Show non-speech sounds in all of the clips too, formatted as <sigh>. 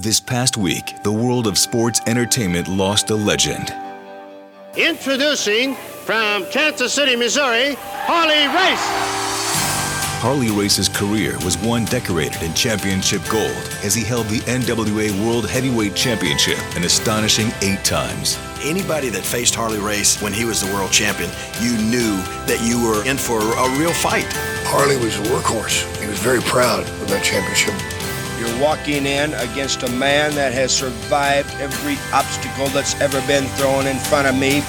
This past week, the world of sports entertainment lost a legend. Introducing from Kansas City, Missouri, Harley Race. Harley Race's career was one decorated in championship gold as he held the NWA World Heavyweight Championship an astonishing eight times. Anybody that faced Harley Race when he was the world champion, you knew that you were in for a real fight. Harley was a workhorse. He was very proud of that championship. You're walking in against a man that has survived every obstacle that's ever been thrown in front of me.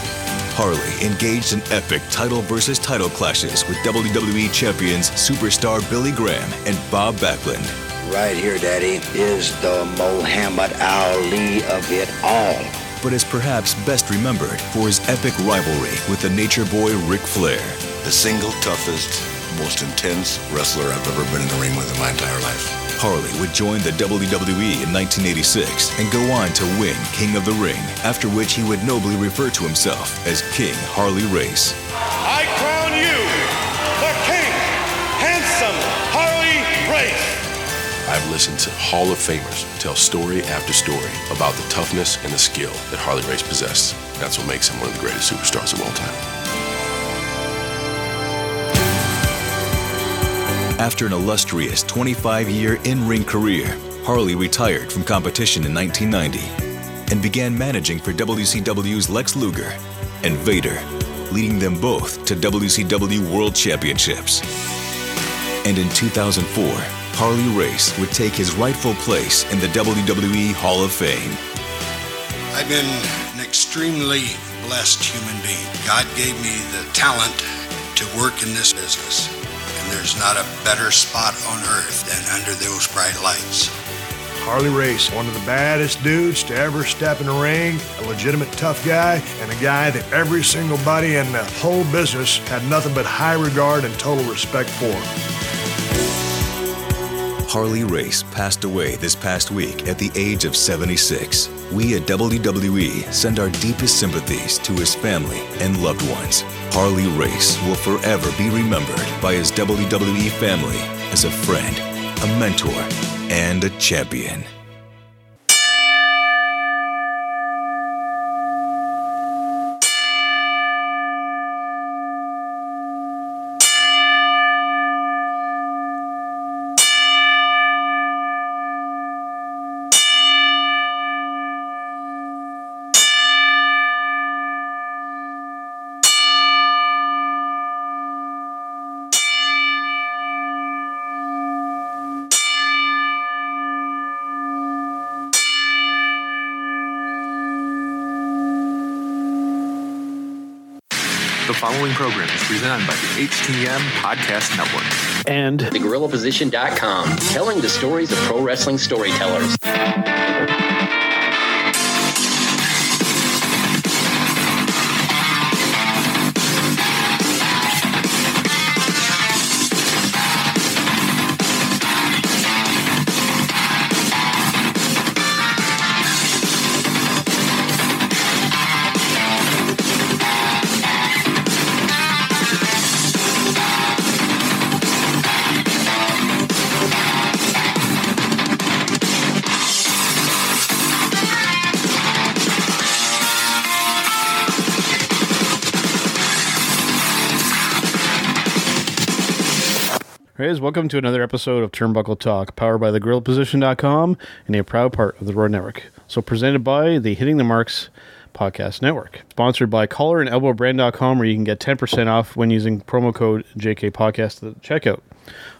Harley engaged in epic title versus title clashes with WWE champions superstar Billy Graham and Bob Backlund. Right here, Daddy, is the Muhammad Ali of it all. But is perhaps best remembered for his epic rivalry with the nature boy Ric Flair. The single toughest, most intense wrestler I've ever been in the ring with in my entire life. Harley would join the WWE in 1986 and go on to win King of the Ring, after which he would nobly refer to himself as King Harley Race. I crown you the King, handsome Harley Race. I've listened to Hall of Famers tell story after story about the toughness and the skill that Harley Race possessed. That's what makes him one of the greatest superstars of all time. After an illustrious 25 year in ring career, Harley retired from competition in 1990 and began managing for WCW's Lex Luger and Vader, leading them both to WCW World Championships. And in 2004, Harley Race would take his rightful place in the WWE Hall of Fame. I've been an extremely blessed human being. God gave me the talent to work in this business there's not a better spot on earth than under those bright lights. Harley Race, one of the baddest dudes to ever step in a ring, a legitimate tough guy, and a guy that every single body in the whole business had nothing but high regard and total respect for. Harley Race passed away this past week at the age of 76. We at WWE send our deepest sympathies to his family and loved ones. Harley Race will forever be remembered by his WWE family as a friend, a mentor, and a champion. Program by the HTM Podcast Network and thegorillaposition.com, telling the stories of pro wrestling storytellers. Welcome to another episode of Turnbuckle Talk, powered by thegorillaposition.com and a proud part of the Roar Network. So presented by the Hitting the Marks Podcast Network. Sponsored by Collar and Elbowbrand.com, where you can get 10% off when using promo code JK Podcast at checkout.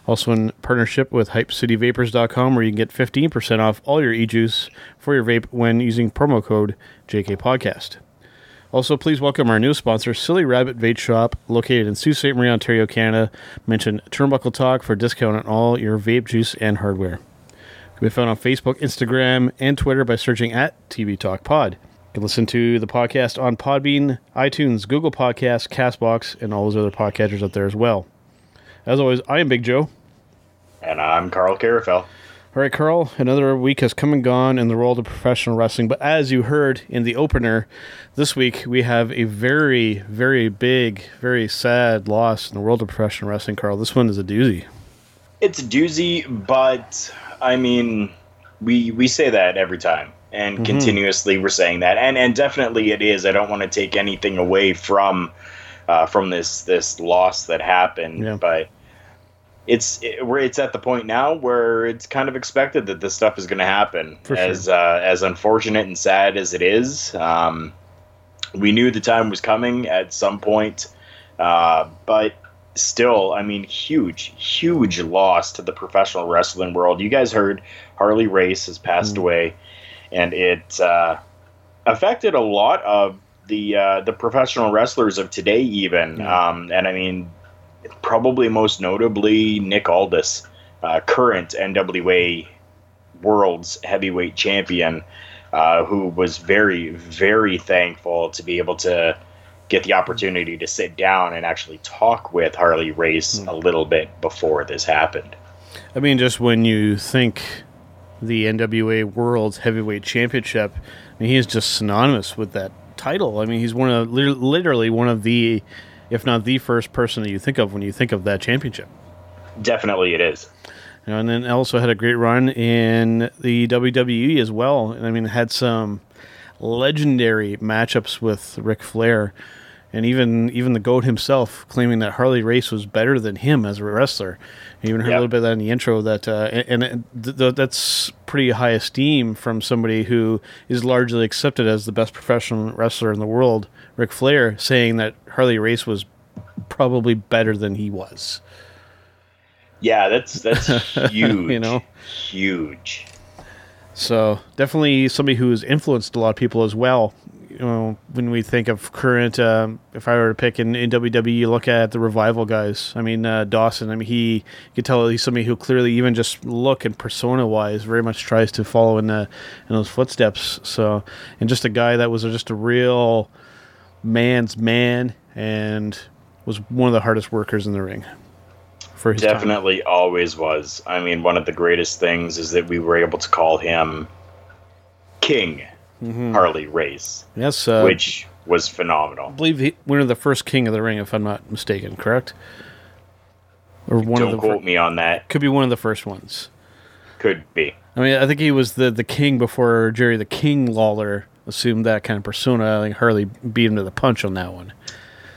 Also in partnership with HypeCityVapors.com, where you can get 15% off all your e-juice for your vape when using promo code JK Podcast. Also, please welcome our new sponsor, Silly Rabbit Vape Shop, located in Sault Ste. Marie, Ontario, Canada. Mention Turnbuckle Talk for discount on all your vape juice and hardware. You can be found on Facebook, Instagram, and Twitter by searching at TB Talk Pod. You can listen to the podcast on Podbean, iTunes, Google Podcasts, Castbox, and all those other podcatchers out there as well. As always, I am Big Joe. And I'm Carl Carafel. All right, Carl, another week has come and gone in the world of professional wrestling. But as you heard in the opener, this week we have a very, very big, very sad loss in the world of professional wrestling, Carl. This one is a doozy. It's a doozy, but I mean, we we say that every time, and Mhm. continuously we're saying that, and and definitely it is. I don't want to take anything away from uh, from this this loss that happened, but it's it, where it's at the point now where it's kind of expected that this stuff is going to happen. For sure. as uh, as unfortunate and sad as it is, um, we knew the time was coming at some point, uh, but still, I mean, huge, huge loss to the professional wrestling world. You guys heard Harley Race has passed away, and it uh, affected a lot of the uh, the professional wrestlers of today, even. Um, and I mean, probably most notably Nick Aldis, uh, current NWA World's Heavyweight Champion, uh, who was very, very thankful to be able to get the opportunity to sit down and actually talk with Harley Race a little bit before this happened. I mean, just when you think the NWA World's Heavyweight Championship, I mean, he is just synonymous with that title. I mean, he's one of literally one of the, if not the first person that you think of when you think of that championship. Definitely, it is. You know, and then also had a great run in the WWE as well. And I mean, had some legendary matchups with Ric Flair, and even even the Goat himself claiming that Harley Race was better than him as a wrestler. You even heard a little bit of that in the intro. That uh, and, and th- th- that's pretty high esteem from somebody who is largely accepted as the best professional wrestler in the world. Ric Flair saying that Harley Race was probably better than he was. Yeah, that's that's <laughs> huge. You know? huge. So definitely somebody who's influenced a lot of people as well. You know, when we think of current, um, if I were to pick in, in WWE, you look at the revival guys. I mean, uh, Dawson. I mean, he you can tell he's somebody who clearly, even just look and persona wise, very much tries to follow in the in those footsteps. So, and just a guy that was just a real man's man and was one of the hardest workers in the ring. For his time. Definitely always was. I mean, one of the greatest things is that we were able to call him King Mhm. Harley Race, Yes, uh, which was phenomenal. I believe he, one of the first King of the Ring, if I'm not mistaken, correct? Or one Don't of the quote me on that. could be one of the first ones. Could be. I mean, I think he was the the King before Jerry the King Lawler assumed that kind of persona. I think Harley beat him to the punch on that one.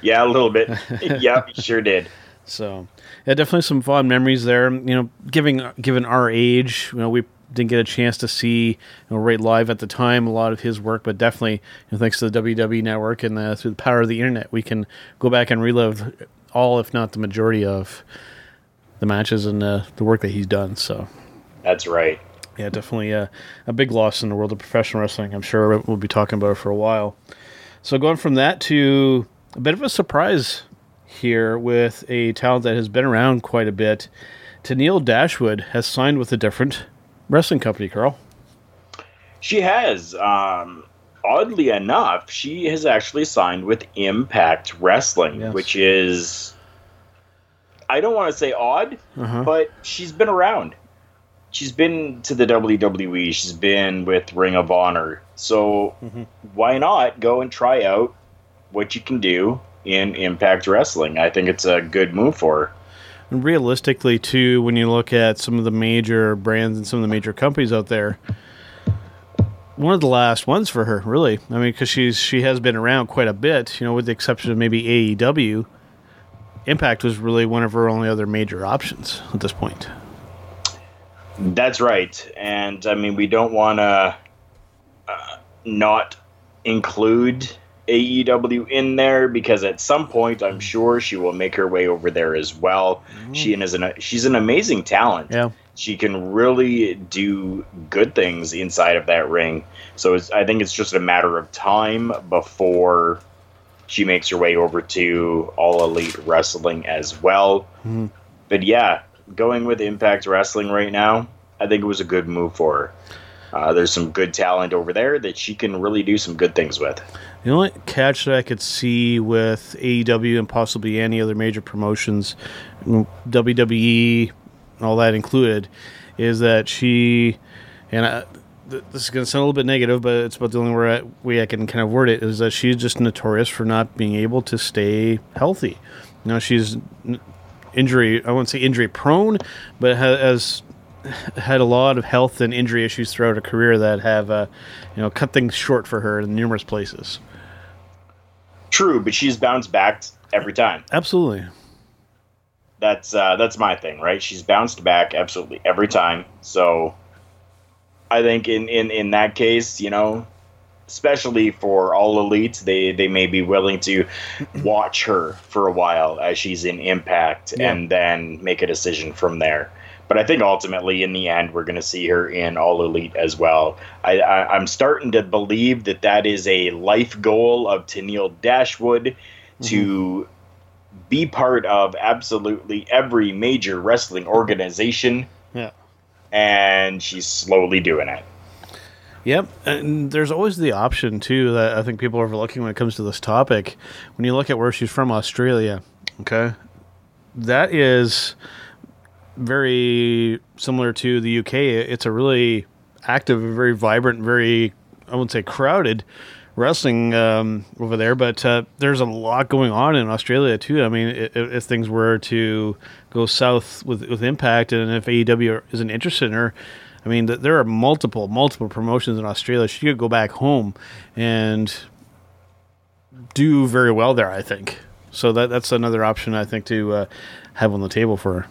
Yeah, a little bit. <laughs> <laughs> yeah, he sure did. So, yeah, definitely some fond memories there. You know, giving given our age, you know, we didn't get a chance to see you know, right live at the time a lot of his work, but definitely, you know, thanks to the WWE network and uh, through the power of the internet, we can go back and relive all, if not the majority of the matches and uh, the work that he's done. So, That's right. Yeah, definitely a, a big loss in the world of professional wrestling. I'm sure we'll be talking about it for a while. So going from that to a bit of a surprise here with a talent that has been around quite a bit. Tennille Dashwood has signed with a different wrestling company, Carl. She has. Um, oddly enough, she has actually signed with Impact Wrestling, which is. I don't want to say odd, Uh-huh. but she's been around. She's been to the WWE. She's been with Ring of Honor. So mm-hmm. why not go and try out what you can do in Impact Wrestling? I think it's a good move for her. And realistically, too, when you look at some of the major brands and some of the major companies out there, one of the last ones for her, really. I mean, because she's she has been around quite a bit, you know, with the exception of maybe AEW. Impact was really one of her only other major options at this point. That's right. And I mean, we don't want to uh, not include AEW in there because at some point, I'm sure she will make her way over there as well. She is an she's an amazing talent. Yeah. She can really do good things inside of that ring. So it's, I think it's just a matter of time before she makes her way over to All Elite Wrestling as well. Mhm. But yeah, going with Impact Wrestling right now, I think it was a good move for her. Uh, there's some good talent over there that she can really do some good things with. The only catch that I could see with AEW and possibly any other major promotions, WWE, all that included, is that she, and I, th- this is going to sound a little bit negative, but it's about the only way I, way I can kind of word it, is that she's just notorious for not being able to stay healthy. You know, she's injury, I won't say injury prone, but has had a lot of health and injury issues throughout her career that have, uh, you know, cut things short for her in numerous places. True, but she's bounced back every time. Absolutely. That's uh, that's my thing, right? She's bounced back absolutely every time. So I think in, in, in that case, you know, especially for all elites, they, they may be willing to <clears throat> watch her for a while as she's in impact Yeah. and then make a decision from there. But I think ultimately, in the end, we're going to see her in All Elite as well. I, I, I'm starting to believe that that is a life goal of Tennille Dashwood mm-hmm. to be part of absolutely every major wrestling organization, Yeah. and she's slowly doing it. Yep, and there's always the option too that I think people are overlooking when it comes to this topic. When you look at where she's from, Australia, okay, that is very similar to the UK. It's a really active, very vibrant, very I wouldn't say crowded wrestling um, over there, but uh, there's a lot going on in Australia too. I mean, if, if things were to go south with with Impact, and if AEW isn't interested in her, I mean, th- there are multiple multiple promotions in Australia. She could go back home and do very well there. I think so. That that's another option I think to uh, have on the table for her.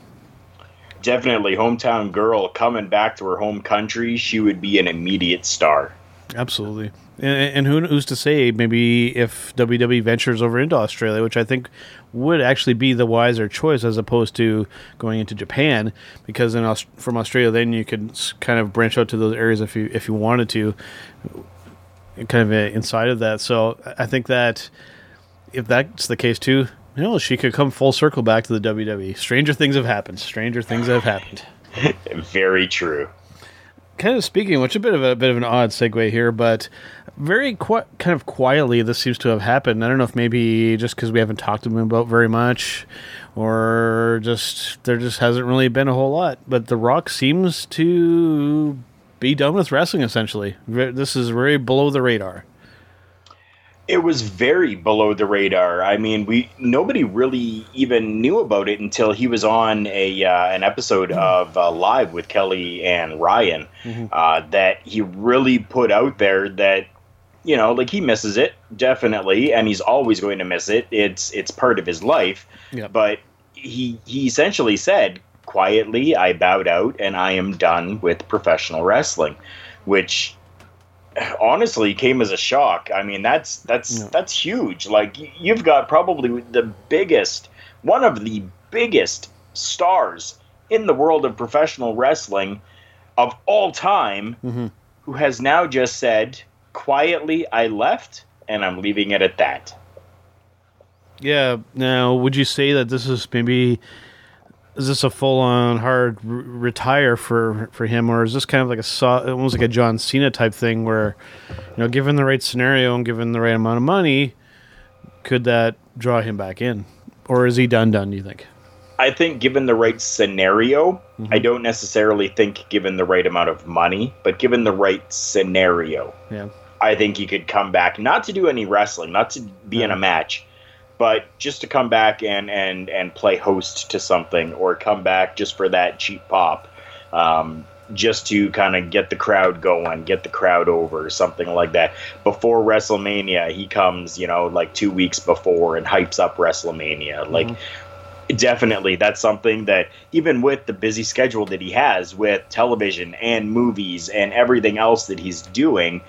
Definitely, hometown girl coming back to her home country, she would be an immediate star. Absolutely. And, and who, who's to say maybe if WWE ventures over into Australia, which I think would actually be the wiser choice as opposed to going into Japan, because in Aus- from Australia then you could kind of branch out to those areas if you if you wanted to, kind of uh, inside of that. So I think that if that's the case too, you know, she could come full circle back to the WWE. Stranger things have happened. Stranger things have happened. <laughs> Very true. Kind of speaking, which is a bit of a bit of an odd segue here, but very kind of quietly, this seems to have happened. I don't know if maybe just because we haven't talked to about very much, or just there just hasn't really been a whole lot. But The Rock seems to be done with wrestling. Essentially, this is very below the radar. It was very below the radar. I mean, we nobody really even knew about it until he was on a uh, an episode of uh, Live with Kelly and Ryan. Uh, that he really put out there that you know, like he misses it definitely, and he's always going to miss it. It's it's part of his life. Yep. But he he essentially said quietly, "I bowed out and I am done with professional wrestling," which honestly came as a shock. I mean, that's that's that's huge. Like you've got probably the biggest, one of the biggest stars in the world of professional wrestling of all time, Mm-hmm. who has now just said quietly, "I left." And I'm leaving it at that. Yeah. Now, would you say that this is maybe is this a full on hard r- retire for for him, or is this kind of like a almost like a John Cena type thing where, you know, given the right scenario and given the right amount of money, could that draw him back in, or is he done? Done? Do you think? I think given the right scenario, I mm-hmm. don't necessarily think given the right amount of money, but given the right scenario, Yeah. I think he could come back not to do any wrestling, not to be in a match, but just to come back and and and play host to something or come back just for that cheap pop. Um, just to kind of get the crowd going, get the crowd over, something like that. Before WrestleMania, he comes, you know, like two weeks before and hypes up WrestleMania. Like, definitely that's something that even with the busy schedule that he has with television and movies and everything else that he's doing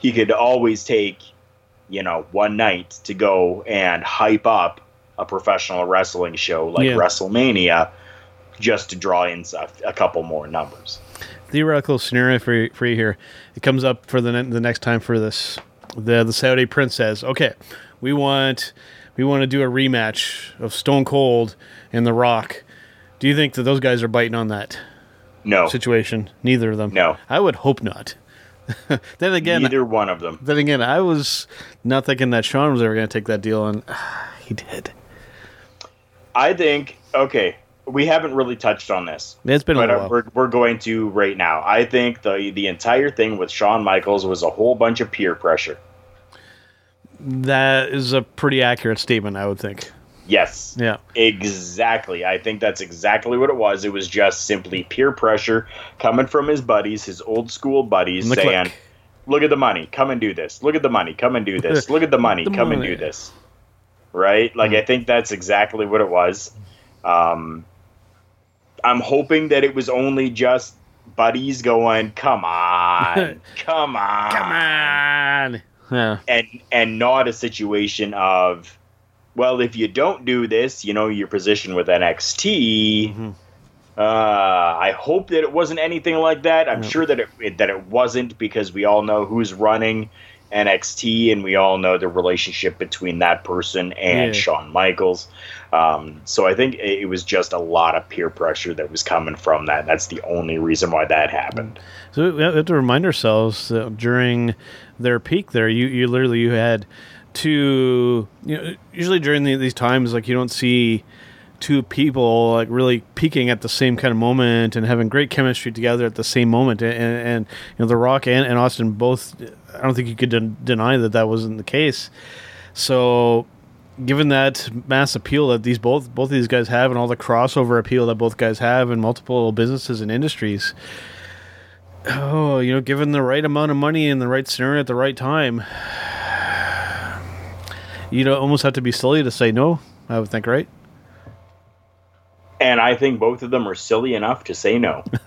he could always take you know one night to go and hype up a professional wrestling show like Yeah. WrestleMania just to draw in a, a couple more numbers Theoretical scenario for you, for you here. It comes up for the ne- the next time for this. The the Saudi Prince says, "Okay, we want we want to do a rematch of Stone Cold and The Rock." Do you think that those guys are biting on that? No. situation. Neither of them. No. I would hope not. <laughs> then again, neither one of them then again, I was not thinking that Shawn was ever going to take that deal, and <sighs> he did. I think okay. We haven't really touched on this. It's been but uh, while. we're, we're going to right now. I think the the entire thing with Shawn Michaels was a whole bunch of peer pressure. That is a pretty accurate statement, I would think. Yes. Yeah. Exactly. I think that's exactly what it was. It was just simply peer pressure coming from his buddies, his old school buddies, saying. "Look at the money. Come and do this. Look at the money. Come and do <laughs> this. Look at the money. The Come and do this." Right? Like I think that's exactly what it was. Um, I'm hoping that it was only just buddies going, "Come on, <laughs> come on, Come on. Yeah. and and not a situation of well if you don't do this you know your position with nxt Mm-hmm. uh, i hope that it wasn't anything like that i'm Yep. sure that it that it wasn't because we all know who's running nxt and we all know the relationship between that person and Yeah. shawn michaels um, so i think it it was just a lot of peer pressure that was coming from that that's the only reason why that happened So we have to remind ourselves that during their peak there, you, you literally you had two. You know, usually during the, these times, like you don't see two people like really peaking at the same kind of moment and having great chemistry together at the same moment. And, and, you know, The Rock and, and Austin both. I don't think you could den- deny that that wasn't the case. So given that mass appeal that these both both of these guys have and all the crossover appeal that both guys have in multiple businesses and industries oh you know given the right amount of money in the right scenario at the right time you don't almost have to be silly to say no i would think right and i think both of them are silly enough to say no <laughs>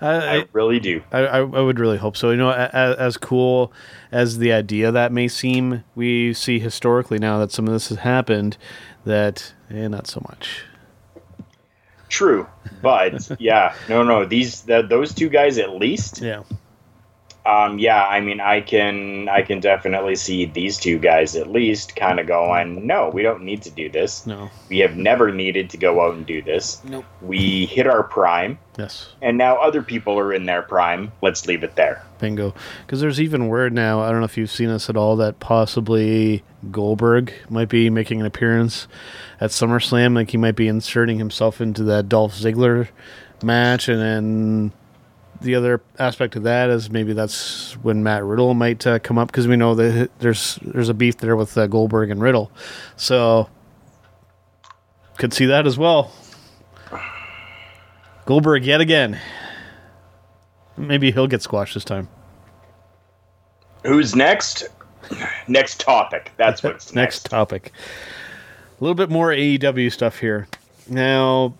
I, I really do. I, I, would really hope so. You know, as, as cool as the idea that may seem, we see historically now that some of this has happened, that eh, not so much. True, but yeah, no, no, these th- those two guys at least. Yeah. Um, yeah, I mean, I can I can definitely see these two guys at least kind of going, no, we don't need to do this. No. We have never needed to go out and do this. Nope. We hit our prime, Yes. and now other people are in their prime. Let's leave it there. Bingo. Because there's even word now, I don't know if you've seen this at all, that possibly Goldberg might be making an appearance at SummerSlam. Like he might be inserting himself into that Dolph Ziggler match. And then the other aspect of that is maybe that's when Matt Riddle might uh, come up because we know that there's there's a beef there with uh, Goldberg and Riddle. So could see that as well. Goldberg yet again. Maybe he'll get squashed this time. Who's next? Next topic. That's <laughs> what's next topic. A little bit more AEW stuff here. Now,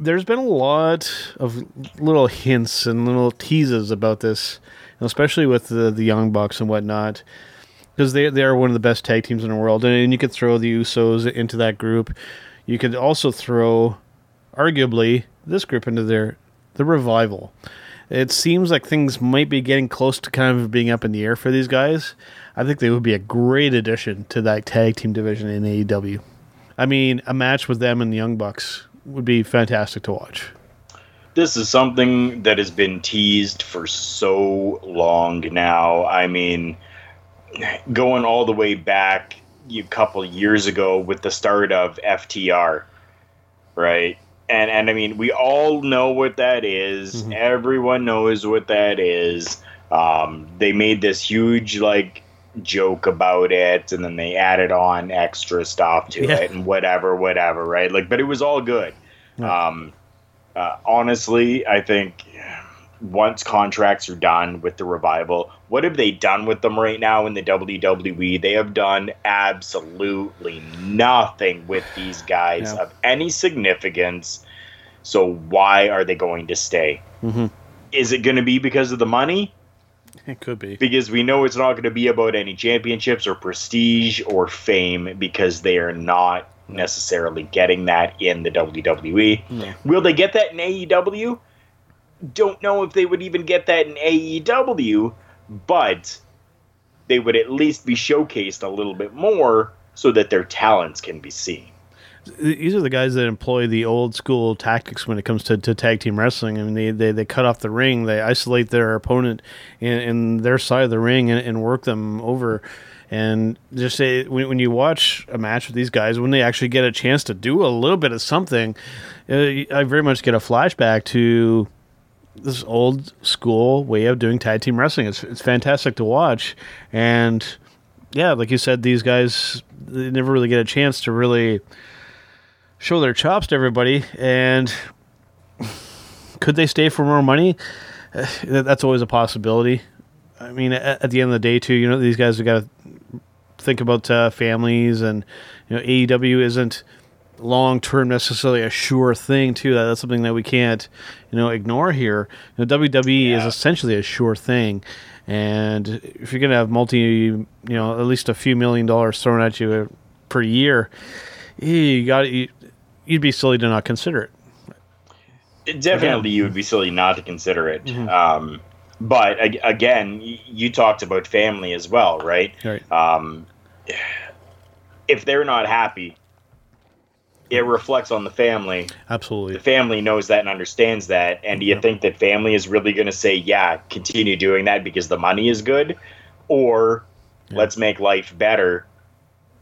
there's been a lot of little hints and little teases about this, especially with the, the Young Bucks and whatnot, because they, they are one of the best tag teams in the world. And, you could throw the Usos into that group. You could also throw, arguably, this group into their the Revival. It seems like things might be getting close to kind of being up in the air for these guys. I think they would be a great addition to that tag team division in AEW. I mean, a match with them and the Young Bucks would be fantastic to watch. this is something that has been teased for so long now. I mean, going all the way back a couple years ago with the start of FTR, right? And and I mean, we all know what that is. Everyone knows what that is. Um, they made this huge like joke about it, and then they added on extra stuff to Yeah. it, and whatever, whatever, right? Like, but it was all good. Um, uh, honestly, I think once contracts are done with the revival, what have they done with them right now in the WWE? They have done absolutely nothing with these guys Yeah. of any significance. So why are they going to stay? Mm-hmm. Is it going to be because of the money? It could be. Because we know it's not going to be about any championships or prestige or fame because they are not necessarily getting that in the WWE. Will they get that in AEW? Don't know if they would even get that in AEW, but they would at least be showcased a little bit more so that their talents can be seen. These are the guys that employ the old school tactics when it comes to, to tag team wrestling. I mean, they, they, they cut off the ring, they isolate their opponent in, in their side of the ring and, and work them over. And just say when, when you watch a match with these guys, when they actually get a chance to do a little bit of something, uh, I very much get a flashback to this old school way of doing tag team wrestling. It's it's fantastic to watch, and yeah, like you said, these guys they never really get a chance to really show their chops to everybody. And could they stay for more money? Uh, that's always a possibility. I mean, at, at, the end of the day, too, you know, these guys have got to think about uh, families, and you know, AEW isn't long term necessarily a sure thing too. That's something that we can't, you know, ignore here. You know, WWE yeah. is essentially a sure thing, and if you're gonna have multi, you know, at least a few million dollars thrown at you per year, you got you, would be silly to not consider it. Definitely, you would be silly not to consider it. Mm-hmm. Um, but again, you talked about family as well, right? Right. Um, if they're not happy, it reflects on the family. Absolutely. The family knows that and understands that. And do you think that family is really going to say, yeah, continue doing that because the money is good? Or yeah. let's make life better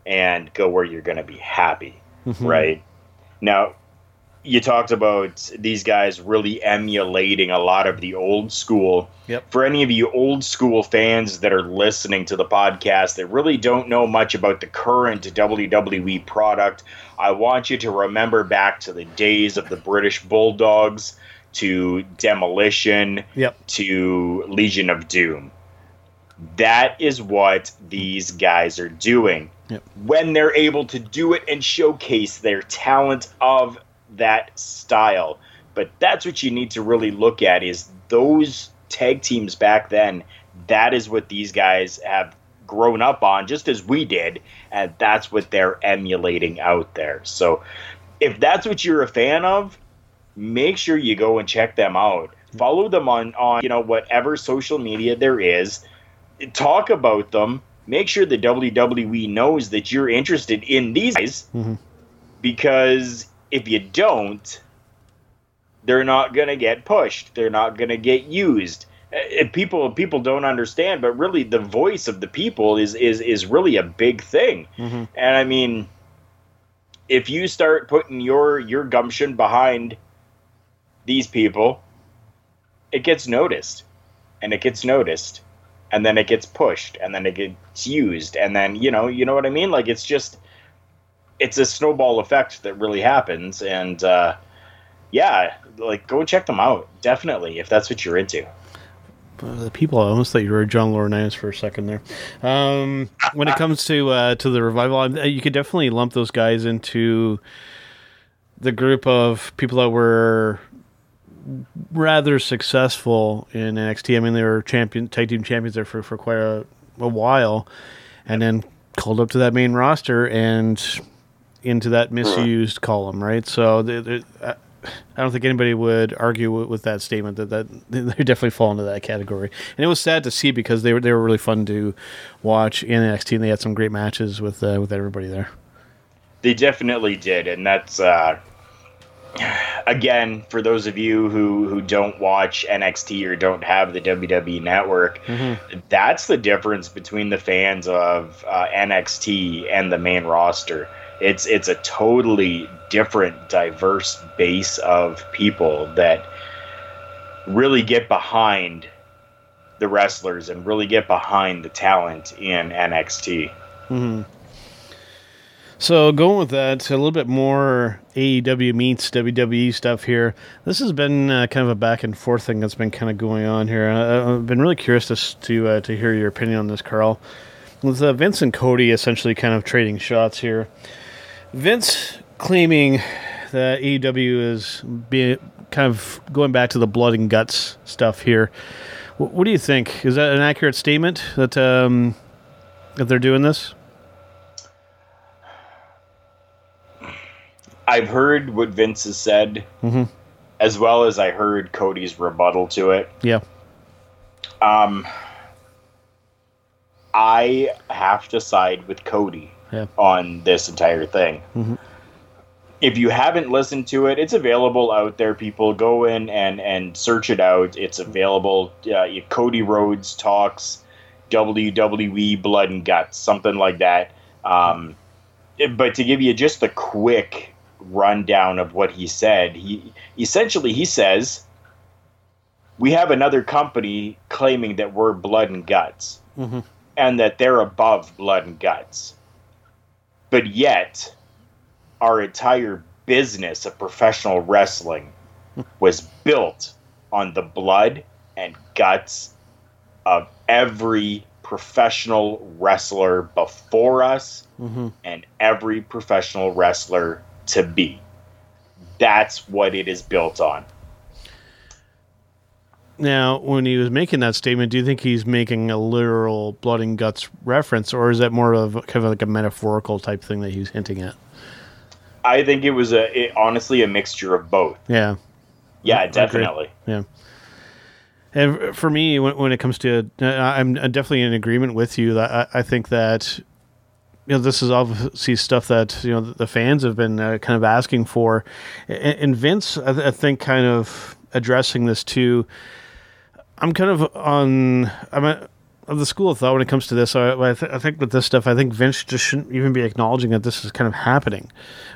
and go where you're going to be happy, mm-hmm. right? Now, you talked about these guys really emulating a lot of the old school. Yep. For any of you old school fans that are listening to the podcast that really don't know much about the current WWE product, I want you to remember back to the days of the British Bulldogs, to Demolition, yep. to Legion of Doom. That is what these guys are doing. When they're able to do it and showcase their talent of that style. But that's what you need to really look at is those tag teams back then. That is what these guys have grown up on, just as we did, and that's what they're emulating out there. So, if that's what you're a fan of, make sure you go and check them out. Follow them on on you know whatever social media there is. Talk about them. Make sure the WWE knows that you're interested in these guys, mm-hmm. because if you don't, they're not going to get pushed. They're not going to get used. If uh, people people don't understand, but really the voice of the people is is is really a big thing. Mm-hmm. And I mean, if you start putting your your gumption behind these people, it gets noticed, and it gets noticed, and then it gets pushed, and then it gets used, and then you know you know what I mean. Like it's just it's a snowball effect that really happens, and uh, yeah, like go check them out definitely if that's what you're into. Uh, the people I almost thought you were John Laurinaitis for a second there. Um, when it comes to uh, to the revival, you could definitely lump those guys into the group of people that were rather successful in NXT. I mean, they were champion tag team champions there for, for quite a, a while, and then called up to that main roster and into that misused column, right? So they, they, I don't think anybody would argue with, with, that statement that, that <laughs> they definitely fall into that category. And it was sad to see because they were they were really fun to watch in NXT. And they had some great matches with uh, with everybody there. They definitely did, and that's uh, again for those of you who who don't watch NXT or don't have the WWE network. Mm-hmm. That's the difference between the fans of uh, NXT and the main roster it's it's a totally different, diverse base of people that really get behind the wrestlers and really get behind the talent in NXT. Mm-hmm. So going with that, a little bit more AEW meets WWE stuff here. This has been uh, kind of a back and forth thing that's been kind of going on here. I, have been really curious to to, uh, to hear your opinion on this, Carl. With uh, Vince and Cody essentially kind of trading shots here. Vince claiming that AEW is being kind of going back to the blood and guts stuff here. What, what do you think? Is that an accurate statement that um, that they're doing this? I've heard what Vince has said, mm-hmm. as well as I heard Cody's rebuttal to it. Yeah. Um, I have to side with Cody yeah. on this entire thing. Mm-hmm. If you haven't listened to it, it's available out there. People go in and and search it out. It's available. Uh, Cody Rhodes talks WWE Blood and Guts, something like that. Um, but to give you just a quick rundown of what he said, he essentially he says we have another company claiming that we're blood and guts mm-hmm. and that they're above blood and guts but yet our entire business of professional wrestling was built on the blood and guts of every professional wrestler before us Mm-hmm. and every professional wrestler to be. That's what it is built on. Now, when he was making that statement, do you think he's making a literal blood and guts reference, or is that more of kind of like a metaphorical type thing that he's hinting at? I think it was a it, honestly a mixture of both. Yeah. Yeah, definitely. Yeah. And for me, when, when it comes to, I'm definitely in agreement with you. That I, I think that, you know, this is obviously stuff that you know the fans have been uh, kind of asking for, and, Vince, I, th- I think, kind of addressing this too. I'm kind of on. I'm of the school of thought when it comes to this. I, I, th- I think with this stuff, I think Vince just shouldn't even be acknowledging that this is kind of happening.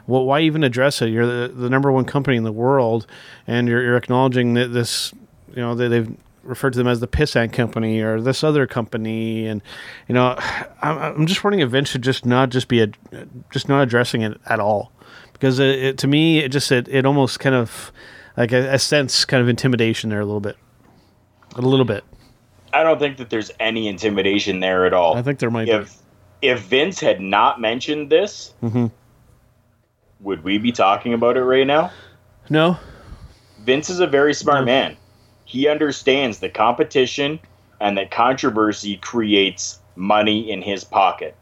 Well, why even address it? You're the, the number one company in the world, and you're, you're acknowledging that this, you know, that they've referred to them as the pissant company or this other company, and you know, I'm, I'm just wondering if Vince should just not just be a, just not addressing it at all, because it, it, to me, it just it, it almost kind of like a, a sense kind of intimidation there a little bit, a little bit. I don't think that there's any intimidation there at all. I think there might if, be. If Vince had not mentioned this, mm-hmm. would we be talking about it right now? No. Vince is a very smart no. man. He understands that competition and that controversy creates money in his pocket.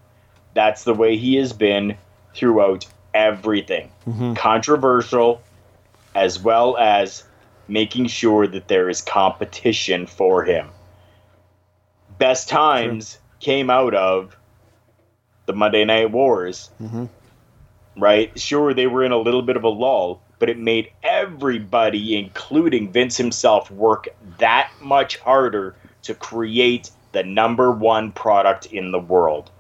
That's the way he has been throughout everything. Mm-hmm. Controversial, as well as making sure that there is competition for him best times sure. came out of the Monday Night Wars. Mm-hmm. Right? Sure, they were in a little bit of a lull, but it made everybody, including Vince himself, work that much harder to create the number one product in the world.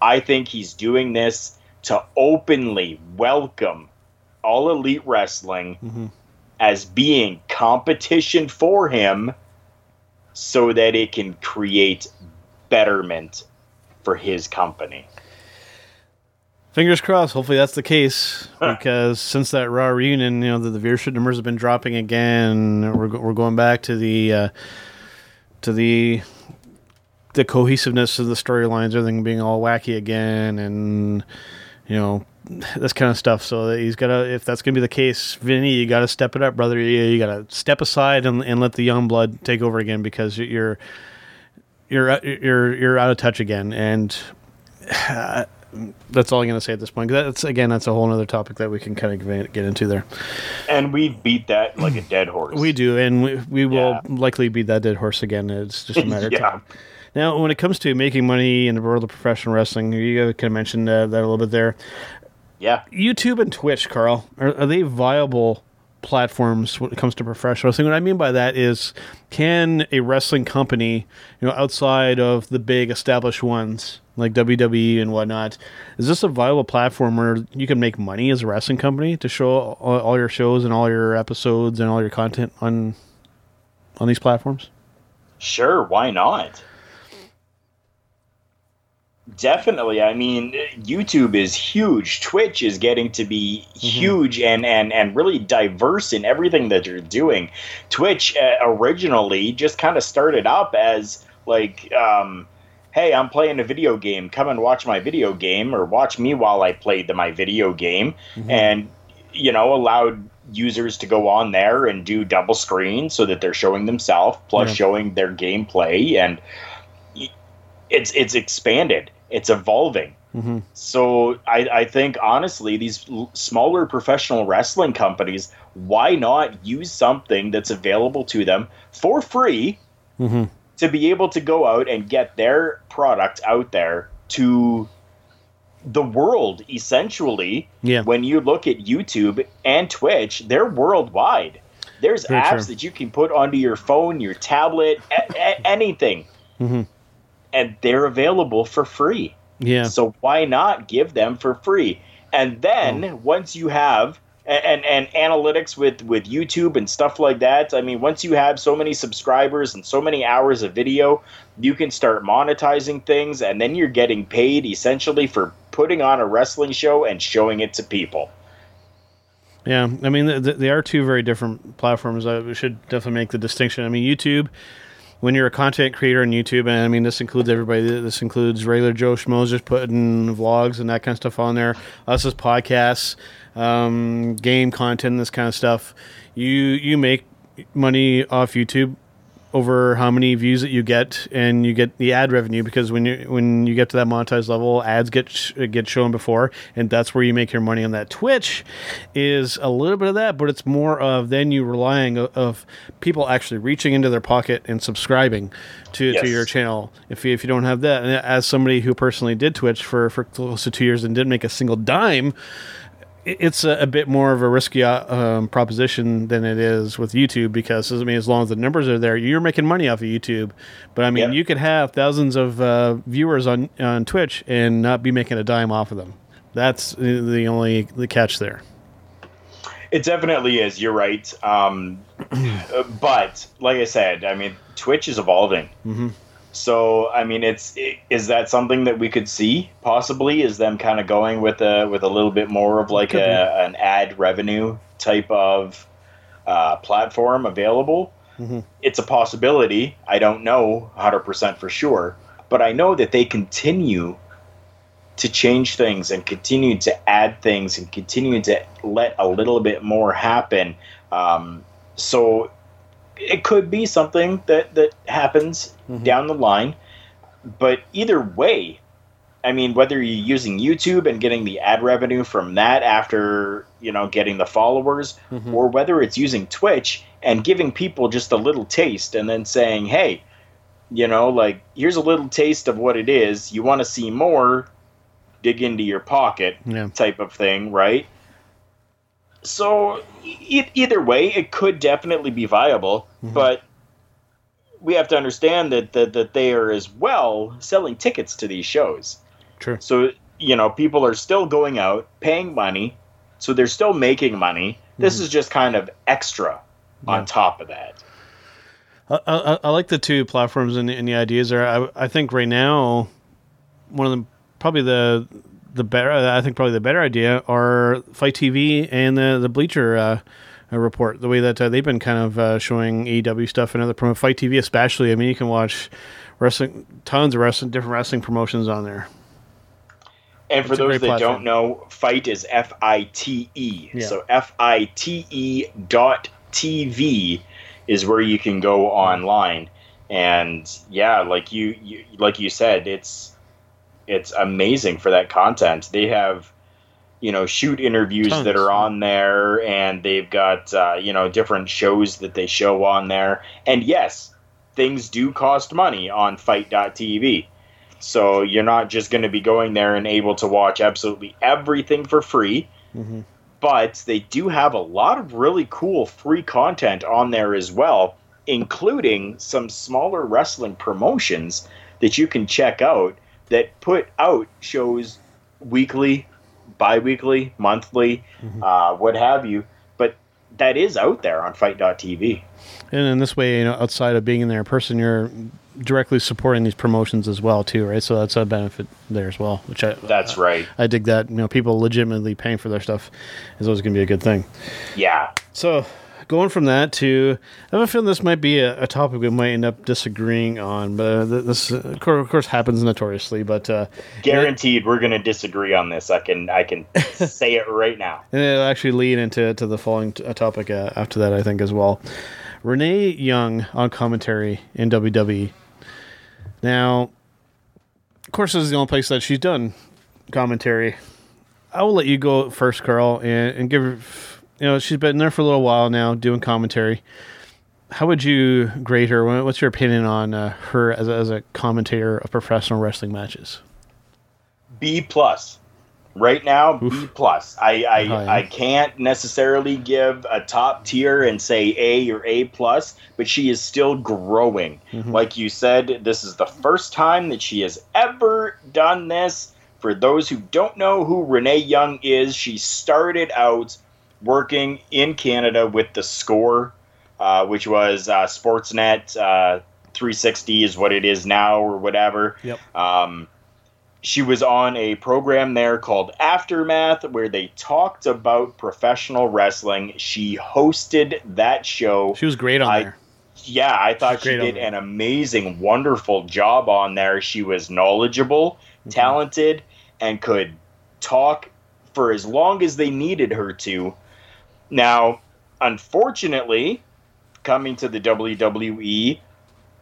I think he's doing this to openly welcome all elite wrestling mm-hmm. as being competition for him so that it can create betterment for his company. Fingers crossed. Hopefully that's the case <laughs> because since that Raw reunion, you know the, the viewership numbers have been dropping again. We're we're going back to the uh, to the the cohesiveness of the storylines, everything being all wacky again, and you know this kind of stuff. So he's got to, if that's going to be the case, Vinny, you got to step it up, brother. You, you got to step aside and, and let the young blood take over again because you're you're you're you're out of touch again, and <sighs> uh, that's all I'm going to say at this point. That's again, that's a whole other topic that we can kind of get into there. And we beat that like a dead horse. We do, and we, we will yeah. likely beat that dead horse again. It's just a matter <laughs> yeah. of time. Now, when it comes to making money in the world of professional wrestling, you kind of mentioned uh, that a little bit there. Yeah. YouTube and Twitch, Carl, are, are, they viable platforms when it comes to professional wrestling? What I mean by that is, can a wrestling company, you know, outside of the big established ones like WWE and whatnot, is this a viable platform where you can make money as a wrestling company to show all, all your shows and all your episodes and all your content on on these platforms? Sure, why not? Definitely. I mean, YouTube is huge. Twitch is getting to be mm-hmm. huge and, and, and really diverse in everything that you're doing. Twitch uh, originally just kind of started up as like, um, hey, I'm playing a video game. Come and watch my video game, or watch me while I play the, my video game, mm-hmm. and you know, allowed users to go on there and do double screen so that they're showing themselves plus yeah. showing their gameplay and it's it's expanded it's evolving mm-hmm. so I, I think honestly these l- smaller professional wrestling companies why not use something that's available to them for free mm-hmm. to be able to go out and get their product out there to the world essentially yeah when you look at youtube and twitch they're worldwide there's Very apps true. that you can put onto your phone your tablet a- a- anything mm-hmm. And they're available for free yeah so why not give them for free and then Oh. once you have and, and and analytics with with YouTube and stuff like that. I mean, once you have so many subscribers and so many hours of video, you can start monetizing things, and then you're getting paid essentially for putting on a wrestling show and showing it to people. Yeah, I mean, they are two very different platforms. I should definitely make the distinction. I mean, YouTube, when you're a content creator on YouTube, and I mean, this includes everybody. This includes regular Joe Schmoes just putting vlogs and that kind of stuff on there. Us as podcasts, um, game content, this kind of stuff. You you make money off YouTube over how many views that you get, and you get the ad revenue because when you when you get to that monetized level, ads get sh- get shown before, and that's where you make your money on that. Twitch is a little bit of that, but it's more of then you relying of, of people actually reaching into their pocket and subscribing to, Yes. to your channel. If you, if you don't have that, and as somebody who personally did Twitch for for close to two years and didn't make a single dime it's a, a bit more of a risky uh, um, proposition than it is with YouTube because I mean, as long as the numbers are there, you're making money off of YouTube. But I mean, you could have thousands of uh, viewers on on Twitch and not be making a dime off of them. That's the the only the catch there. It definitely is. You're right. Um, <clears throat> but like I said, I mean, Twitch is evolving. Mm-hmm. So I mean, it's is that something that we could see possibly? Is them kind of going with a with a little bit more of like a, an ad revenue type of uh, platform available? Mm-hmm. It's a possibility. I don't know 100% for sure, but I know that they continue to change things and continue to add things and continue to let a little bit more happen. Um, so it could be something that that happens down the line. But either way, I mean, whether you're using YouTube and getting the ad revenue from that after you know getting the followers, Mhm. or whether it's using Twitch and giving people just a little taste and then saying, "Hey, you know, like here's a little taste of what it is. You want to see more? Dig into your pocket." Yeah. type of thing, right? So e- either way, it could definitely be viable, but we have to understand that, that that they are as well selling tickets to these shows. True. So you know, people are still going out, paying money, so they're still making money. This Mhm. is just kind of extra Yeah. on top of that. I, I, I like the two platforms and, the- and the ideas there. I, I think right now, one of the probably the the better. I think probably the better idea are FITE TV and the the Bleacher uh, uh, report. The way that uh, they've been kind of uh, showing AEW stuff and other promo FITE TV especially. I mean, you can watch wrestling, tons of wrestling, different wrestling promotions on there. And for It's those that platform. don't know, fight is F I T E. Yeah. So F I T E dot TV is where you can go online. And yeah, like you, you like you said, it's it's amazing for that content. They have you know shoot interviews Tons. that are on there and they've got uh, you know different shows that they show on there and yes things do cost money on fite.tv so you're not just going to be going there and able to watch absolutely everything for free Mm-hmm. but they do have a lot of really cool free content on there as well, including some smaller wrestling promotions that you can check out that put out shows weekly, bi weekly, monthly, uh, what have you. But that is out there on fite.tv. And in this way, you know, outside of being in there in person, you're directly supporting these promotions as well, too, right? So that's a benefit there as well. Which I That's right. I dig that. You know, people legitimately paying for their stuff is always going to be a good thing. Yeah. So going from that to, I have a feeling this might be a, a topic we might end up disagreeing on, but uh, this, uh, of course, of course, happens notoriously. But uh, Guaranteed, we're going to disagree on this. I can I can <laughs> say it right now. And it'll actually lead into to the following t- uh, topic uh, after that, I think, as well. Renee Young on commentary in WWE. Now, of course, this is the only place that she's done commentary. I will let you go first, Carl, and, and give her, you know, she's been there for a little while now doing commentary. How would you grade her? What's your opinion on uh, her as a, as a commentator of professional wrestling matches? B plus. Right now, B plus. I I, High, huh? I can't necessarily give a top tier and say A or A plus, but she is still growing. Mhm. Like you said, this is the first time that she has ever done this. For those who don't know who Renee Young is, she started out working in Canada with the Score, uh, which was uh, Sportsnet uh, 360 is what it is now or whatever. Yep. Um, she was on a program there called Aftermath where they talked about professional wrestling. She hosted that show. She was great on I, there. Yeah, I thought she on did an amazing, wonderful job on there. She was knowledgeable, Mm-hmm. talented, and could talk for as long as they needed her to. Now, unfortunately, coming to the WWE,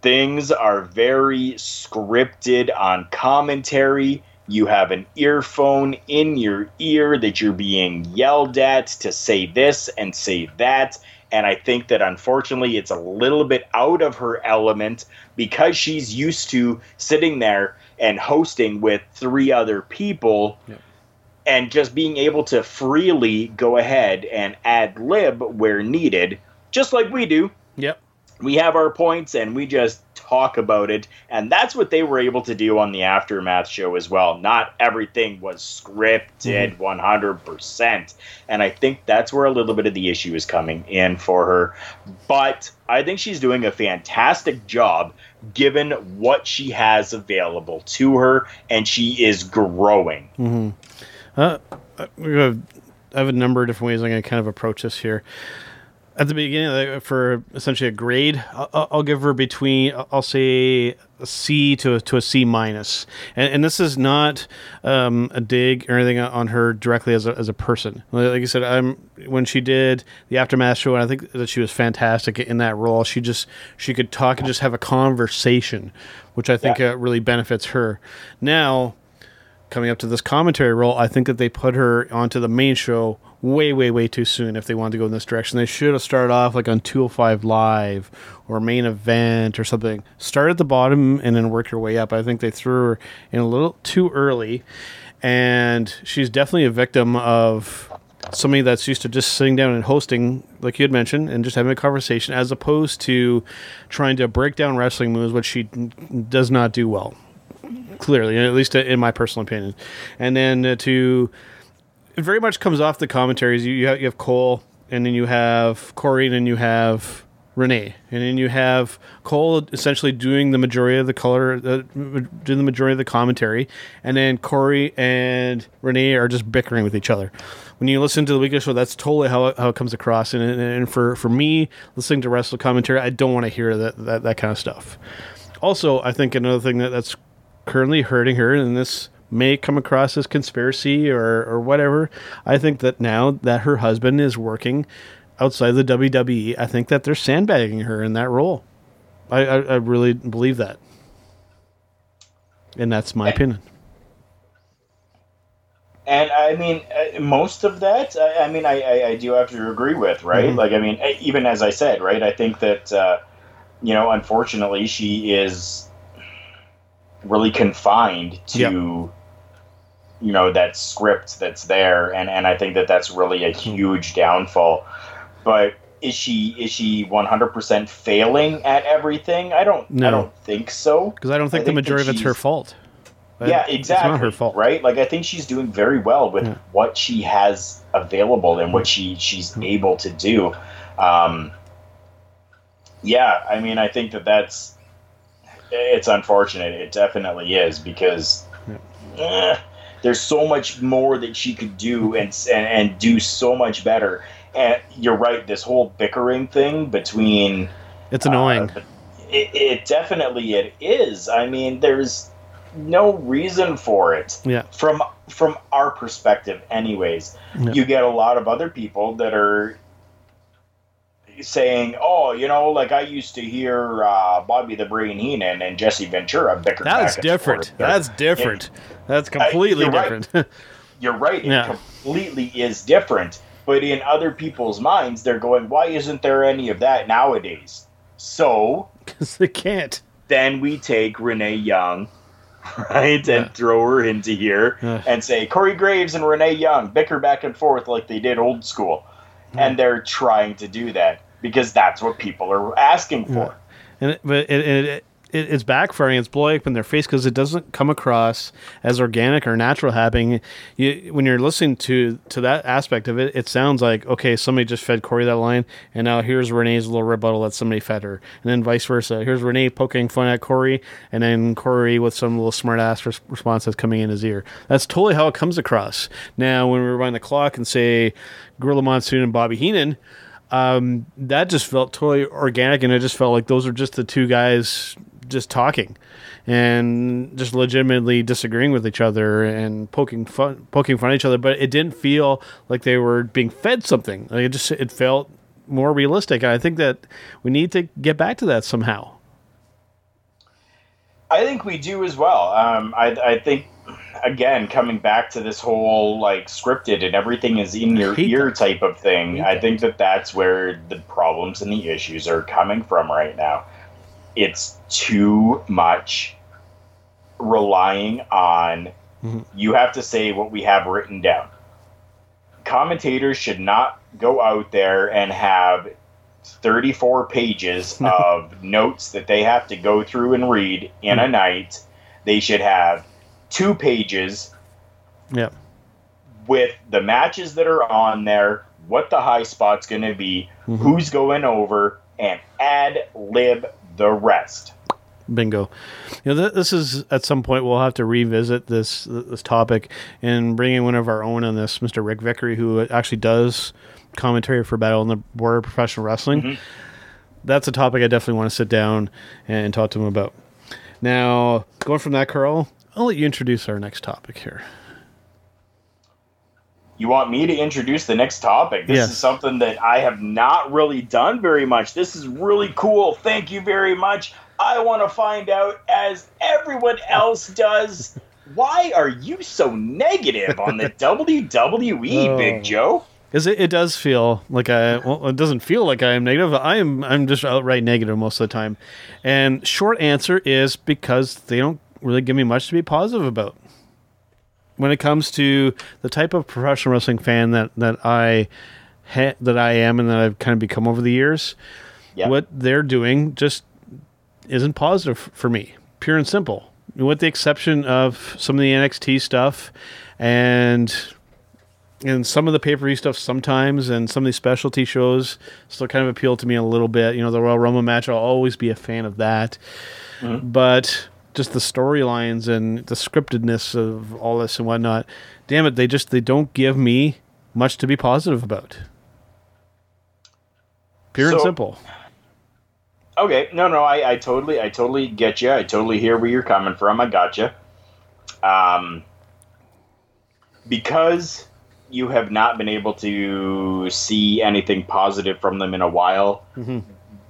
things are very scripted on commentary. You have an earphone in your ear that you're being yelled at to say this and say that. And I think that unfortunately it's a little bit out of her element because she's used to sitting there and hosting with three other people and just being able to freely go ahead and ad lib where needed, just like we do. Yep. We have our points and we just talk about it. And that's what they were able to do on the Aftermath show as well. Not everything was scripted 100%. And I think that's where a little bit of the issue is coming in for her. But I think she's doing a fantastic job given what she has available to her. And she is growing. hmm Uh, uh, I have a number of different ways I'm going to kind of approach this here. At the beginning, like, for essentially a grade, I'll, I'll give her between, I'll say a C to a, to a C minus, and, and this is not um, a dig or anything on her directly as a, as a person. Like I said, I'm when she did the aftermath show, and I think that she was fantastic in that role. She just she could talk and just have a conversation, which I think uh, really benefits her. Now, coming up to this commentary role, I think that they put her onto the main show way, way, way too soon if they wanted to go in this direction. They should have started off like on 205 Live or main event or something. Start at the bottom and then work your way up. I think they threw her in a little too early. And she's definitely a victim of somebody that's used to just sitting down and hosting, like you had mentioned, and just having a conversation, as opposed to trying to break down wrestling moves, which she does not do well clearly, at least in my personal opinion. And then uh, to it very much comes off the commentaries. You you have, you have Cole, and then you have Corey, and then you have Renee, and then you have Cole essentially doing the majority of the color, uh, doing the majority of the commentary, and then Corey and Renee are just bickering with each other. When you listen to the weekly show, that's totally how it, how it comes across. And, and, and for, for me, listening to wrestle commentary, I don't want to hear that, that that kind of stuff. Also, I think another thing that, that's currently hurting her, and this may come across as conspiracy or, or whatever. I think that now that her husband is working outside the WWE, I think that they're sandbagging her in that role. I, I, I really believe that. And that's my opinion. And I mean, uh, most of that, I, I mean, I, I, I do have to agree with, right? Mhm. Like, I mean, even as I said, right? I think that, uh, you know, unfortunately, she is really confined to, you know, that script that's there, and and I think that that's really a huge downfall. But is she is she one hundred percent failing at everything? I don't. I No. don't think so. Because I don't think the that majority of it's her fault. yeah, It's exactly. not her fault. right? Like I think she's doing very well with what she has available and what she she's able to do. Um, yeah, I mean, I think that that's it's unfortunate. It definitely is because eh, there's so much more that she could do and, and and do so much better. And you're right. This whole bickering thing between It's annoying. it, it definitely it is. I mean, there's no reason for it. Yeah. From from our perspective, anyways, Yeah. you get a lot of other people that are saying, "Oh, you know, like I used to hear uh, Bobby the Brain Heenan and Jesse Ventura bicker." That's different. That's They're- different. That's completely you're right. different. <laughs> You're right. It Yeah. completely is different. But in other people's minds, they're going, "Why isn't there any of that nowadays?" So <laughs> Because they can't. then we take Renee Young, <laughs> right, and throw her into here Yeah. and say Corey Graves and Renee Young bicker back and forth like they did old school, and they're trying to do that because that's what people are asking for. And it, but it, it, it, it's backfiring. It's blowing up in their face because it doesn't come across as organic or natural happening. You, when you're listening to to that aspect of it, it sounds like okay, somebody just fed Corey that line, and now here's Renee's little rebuttal that somebody fed her, and then vice versa. Here's Renee poking fun at Corey, and then Corey with some little smart ass res- response that's coming in his ear. That's totally how it comes across. Now, when we rewind the clock and say Gorilla Monsoon and Bobby Heenan. Um, that just felt totally organic, and it just felt like those are just the two guys just talking and just legitimately disagreeing with each other and poking fun poking fun at each other. But it didn't feel like they were being fed something. Like it just it felt more realistic. And i think that we need to get back to that somehow. I think we do as well. Um, I, I think again coming back to this whole like scripted and everything is in your ear type of thing. I think that that's where the problems and the issues are coming from right now. It's too much relying on you have to say what we have written down. Commentators should not go out there and have 34 pages <laughs> of notes that they have to go through and read in a night. They should have two pages yeah with the matches that are on there, what the high spot's going to be, Mhm. who's going over, and ad lib the rest. Bingo. You know, th- this is at some point we'll have to revisit this this topic and bring in one of our own on this, Mr. Rick Vickery, who actually does commentary for Battle on the Border Professional Wrestling. That's a topic I definitely want to sit down and talk to him about. Now, going from that, Carl, I'll let you introduce our next topic here. You want me to introduce the next topic? This Yes. is something that I have not really done very much. This is really cool. Thank you very much. I want to find out, as everyone else does, <laughs> why are you so negative on the <laughs> WWE, Oh. Big Joe? Because it, it does feel like I well, it doesn't feel like I am negative. I am I'm just outright negative most of the time. And short answer is because they don't really give me much to be positive about. When it comes to the type of professional wrestling fan that that I ha- that I am and that I've kind of become over the years, what they're doing just isn't positive for me. Pure and simple. With the exception of some of the NXT stuff and and some of the pay per view stuff sometimes, and some of these specialty shows still kind of appeal to me a little bit. You know, the Royal Rumble match, I'll always be a fan of that. Mm-hmm. But just the storylines and the scriptedness of all this and whatnot, damn it, they just they don't give me much to be positive about. Pure and simple. Okay, no, no, I, I totally, I totally get you. I totally hear where you're coming from. I got you. Um, because you have not been able to see anything positive from them in a while.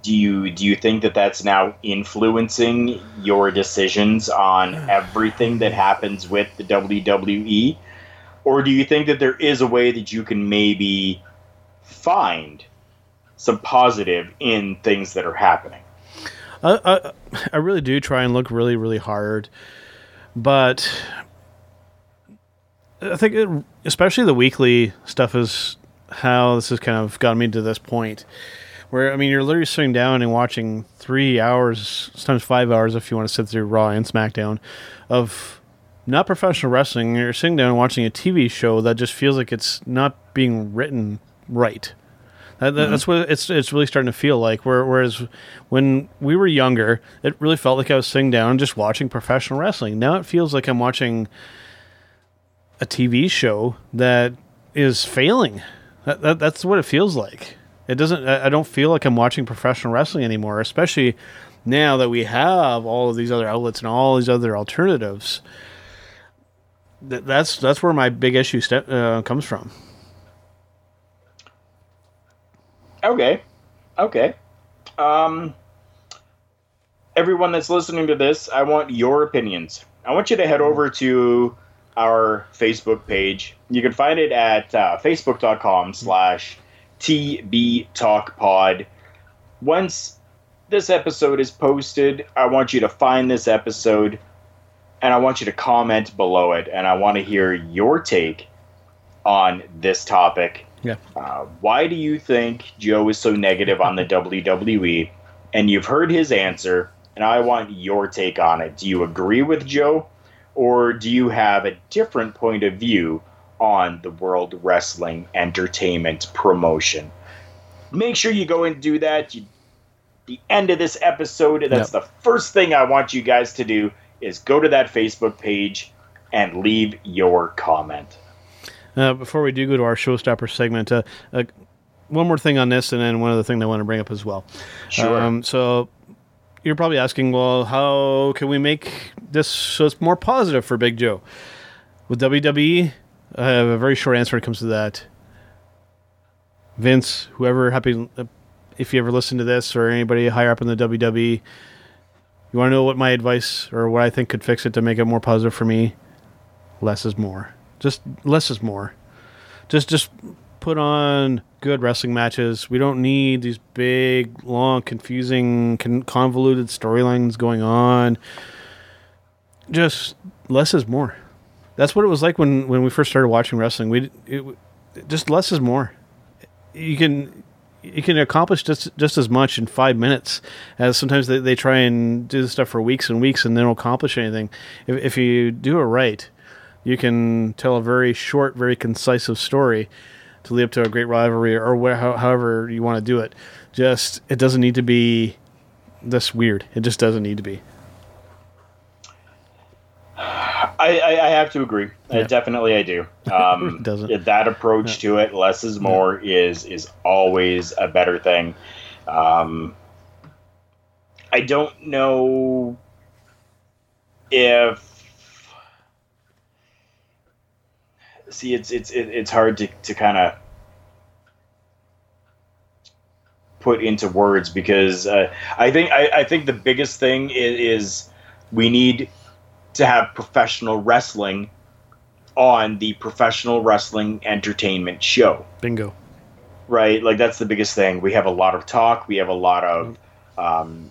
Do you do you think that that's now influencing your decisions on <sighs> everything that happens with the WWE, or do you think that there is a way that you can maybe find some positive in things that are happening? I, I, I really do try and look really, really hard, but I think, it, especially the weekly stuff, is how this has kind of gotten me to this point. Where I mean, you're literally sitting down and watching three hours, sometimes five hours, if you want to sit through Raw and SmackDown, of not professional wrestling. You're sitting down and watching a TV show that just feels like it's not being written right. That, that- Mhm. That's what it's it's really starting to feel like. Where, whereas when we were younger, it really felt like I was sitting down and just watching professional wrestling. Now it feels like I'm watching a TV show that is failing. That, that, that's what it feels like. It doesn't. I don't feel like I'm watching professional wrestling anymore, especially now that we have all of these other outlets and all these other alternatives. That, that's that's where my big issue step, uh, comes from. Okay. Okay. Um everyone that's listening to this, I want your opinions. I want you to head over to our Facebook page. You can find it at uh, facebook.com slash tbtalkpod. Once this episode is posted, I want you to find this episode and I want you to comment below it and I want to hear your take on this topic. Yeah. Uh, why do you think Joe is so negative on the <laughs> WWE? And you've heard his answer. and I want your take on it. Do you agree with Joe, or do you have a different point of view on the World Wrestling Entertainment promotion? Make sure you go and do that. You, the end of this episode, that's Yep. the first thing I want you guys to do is go to that Facebook page and leave your comment. Uh, before we do go to our showstopper segment, uh, uh, one more thing on this, and then one other thing I want to bring up as well. Sure. Um, so you're probably asking, well, how can we make this so it's more positive for Big Joe? With WWE, I have a very short answer when it comes to that. Vince, whoever happy, uh, if you ever listen to this or anybody higher up in the WWE, you want to know what my advice or what I think could fix it to make it more positive for me? Less is more. Just less is more. Just just put on good wrestling matches. We don't need these big, long, confusing, convoluted storylines going on. Just less is more. That's what it was like when when we first started watching wrestling. We just less is more. You can you can accomplish just just as much in five minutes as sometimes they, they try and do this stuff for weeks and weeks and they don't accomplish anything. If, if you do it right, you can tell a very short, very concise story to lead up to a great rivalry or wh- however you want to do it. Just it doesn't need to be this weird. It just doesn't need to be. I, I, I have to agree. Yeah. definitely, I do. <laughs> Um, Doesn't. that approach to it, less is more, is is always a better thing. Um, I don't know if see it's it's it's hard to, to kind of put into words because uh, I think I, I think the biggest thing is, is we need to have professional wrestling on the professional wrestling entertainment show. Bingo. right? Like that's the biggest thing. We have a lot of talk. We have a lot of um,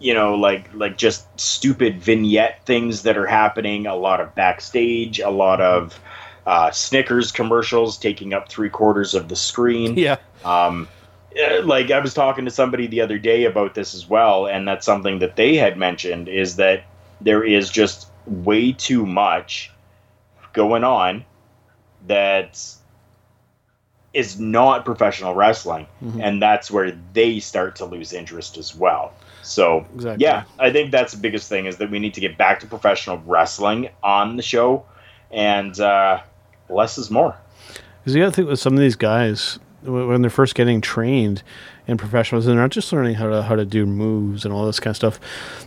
you know like like just stupid vignette things that are happening. A lot of backstage a lot of uh, snickers commercials taking up three quarters of the screen. <laughs> Yeah. um, like I was talking to somebody the other day about this as well, and that's something that they had mentioned is that there is just way too much going on that is not professional wrestling, Mhm. and that's where they start to lose interest as well. So Exactly. yeah, I think that's the biggest thing is that we need to get back to professional wrestling on the show, and uh, less is more. Because you got to think with some of these guys when they're first getting trained in professionals, they're not just learning how to how to do moves and all this kind of stuff.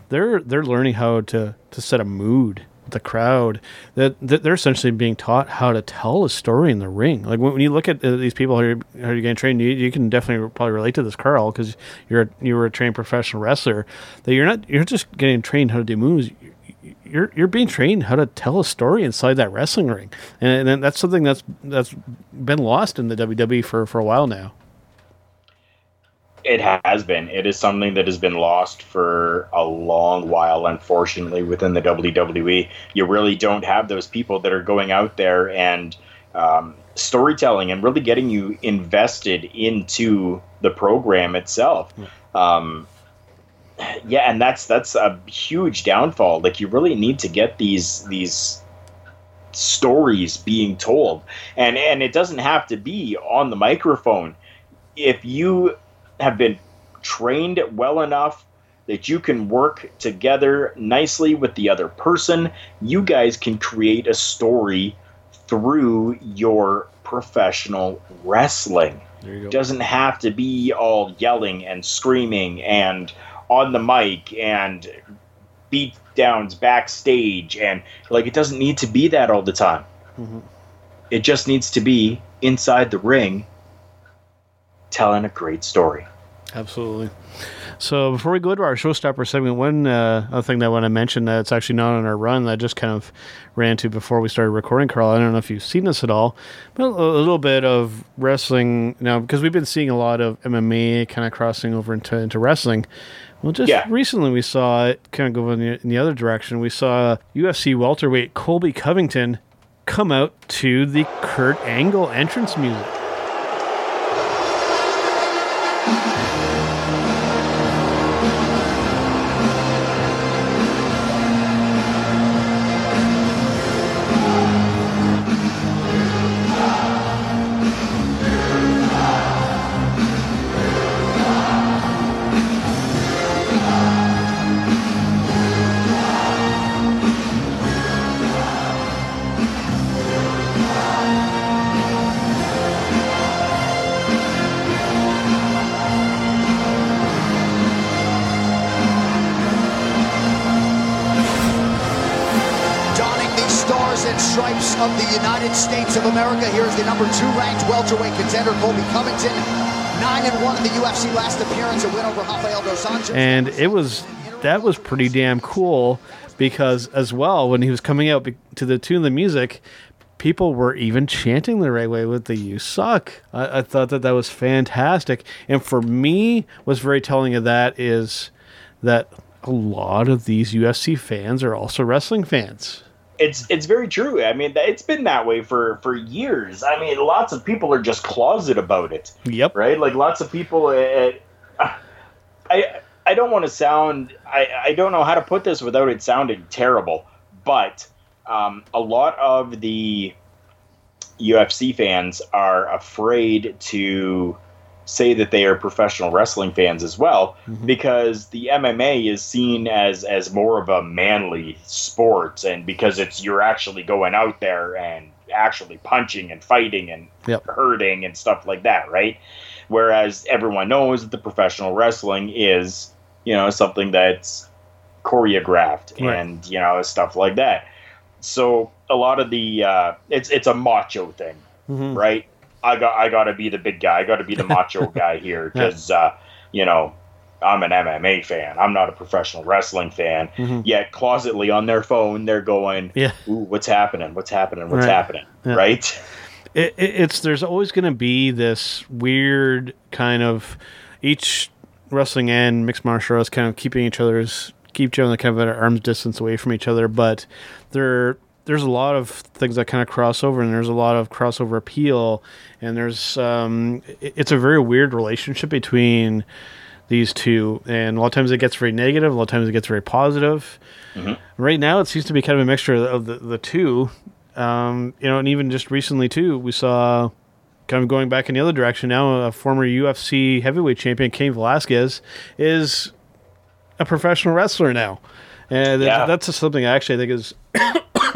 They're they're learning how to to set a mood with the crowd. That, that they're essentially being taught how to tell a story in the ring. Like when, when you look at uh, these people who are, who are getting trained, you, you can definitely probably relate to this, Carl, because you're a, you were a trained professional wrestler. That you're not you're just getting trained how to do moves you're you're being trained how to tell a story inside that wrestling ring, and, and that's something that's that's been lost in the WWE for for a while now. It has been. It is something that has been lost for a long while, unfortunately, within the WWE. You really don't have those people that are going out there and um, storytelling and really getting you invested into the program itself. Um, yeah, and that's that's a huge downfall. Like you really need to get these these stories being told, and and it doesn't have to be on the microphone. If you have been trained well enough that you can work together nicely with the other person, you guys can create a story through your professional wrestling. There you go. Doesn't have to be all yelling and screaming and on the mic and beat downs backstage and like it doesn't need to be that all the time. Mhm. It just needs to be inside the ring telling a great story. Absolutely. So before we go to our showstopper segment, one uh, other thing that I want to mention that's actually not on our run that I just kind of ran to before we started recording, Carl. I don't know if you've seen this at all, but a a little bit of wrestling now because we've been seeing a lot of MMA kind of crossing over into, into wrestling. Well, just Yeah. recently we saw it kind of go in the, in the other direction. We saw UFC welterweight Colby Covington come out to the Kurt Angle entrance music. Of the United States of America. Here's the number two ranked welterweight contender, Colby Covington. Nine and one in the UFC last appearance, a win over Rafael dos Anjos. and it was that was pretty damn cool because as well when he was coming out to the tune of the music people were even chanting the right way with the you suck I, I thought that that was fantastic and for me what's very telling of that is that a lot of these ufc fans are also wrestling fans It's it's very true. I mean, it's been that way for for years. I mean, lots of people are just closet about it. Yep. Right. Like lots of people. Uh, I I don't want to sound. I I don't know how to put this without it sounding terrible, but um, a lot of the UFC fans are afraid to say that they are professional wrestling fans as well because the MMA is seen as as more of a manly sport and because it's you're actually going out there and actually punching and fighting and Yep. hurting and stuff like that, right? Whereas everyone knows that the professional wrestling is, you know, something that's choreographed Right. and you know stuff like that. So a lot of the uh, it's it's a macho thing, Mhm. right? I got I got to be the big guy. I got to be the macho <laughs> guy here because uh, you know I'm an MMA fan. I'm not a professional wrestling fan. Mhm. Yet closetly on their phone, they're going, Yeah. "Ooh, what's happening? What's happening? What's Right. happening?" Yeah. Right? it, it, it's there's always going to be this weird kind of each wrestling and mixed martial arts kind of keeping each other's keep each other kind of at arm's distance away from each other but there there's a lot of things that kind of cross over and there's a lot of crossover appeal and there's um it- it's a very weird relationship between these two and a lot of times it gets very negative a lot of times it gets very positive. Right now it seems to be kind of a mixture of the, the two um, you know and even just recently too we saw kind of going back in the other direction. Now a former ufc heavyweight champion Cain velasquez is a professional wrestler now. And Yeah. that's just something i actually think is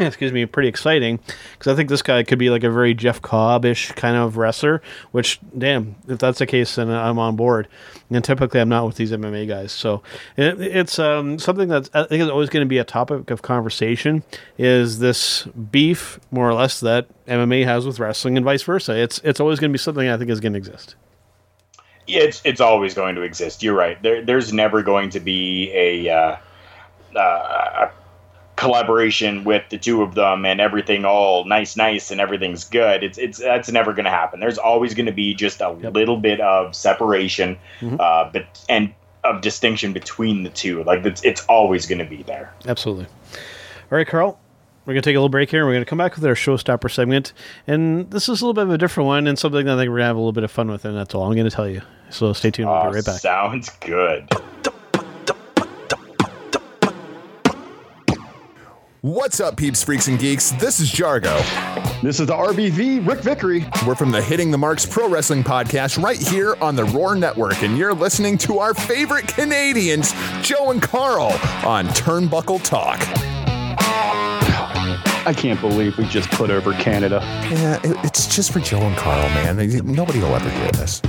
excuse me pretty exciting because i think this guy could be like a very jeff cobb-ish kind of wrestler which damn if that's the case then i'm on board and typically i'm not with these mma guys so it, it's um, something that i think is always going to be a topic of conversation is this beef more or less that mma has with wrestling and vice versa it's it's always going to be something i think is going to exist Yeah, it's it's always going to exist. You're right. There, there's never going to be a, uh, uh, a collaboration with the two of them and everything all nice, nice, and everything's good. It's it's that's never going to happen. There's always going to be just a little bit of separation, Mhm. uh, but and of distinction between the two. Like it's it's always going to be there. Absolutely. All right, Carl. We're going to take a little break here. and We're going to come back with our showstopper segment. And this is a little bit of a different one and something that I think we're going to have a little bit of fun with. And that's all I'm going to tell you. So stay tuned. We'll be right back. Sounds good. What's up, peeps, freaks, and geeks? This is Jargo. This is the RBV, Rick Vickery. We're from the Hitting the Marks Pro Wrestling Podcast right here on the Roar Network, and you're listening to our favorite Canadians, Joe and Carl, on Turnbuckle Talk. I can't believe we just put over Canada. Yeah, it- it's just for Joe and Carl, man. Nobody will ever hear this.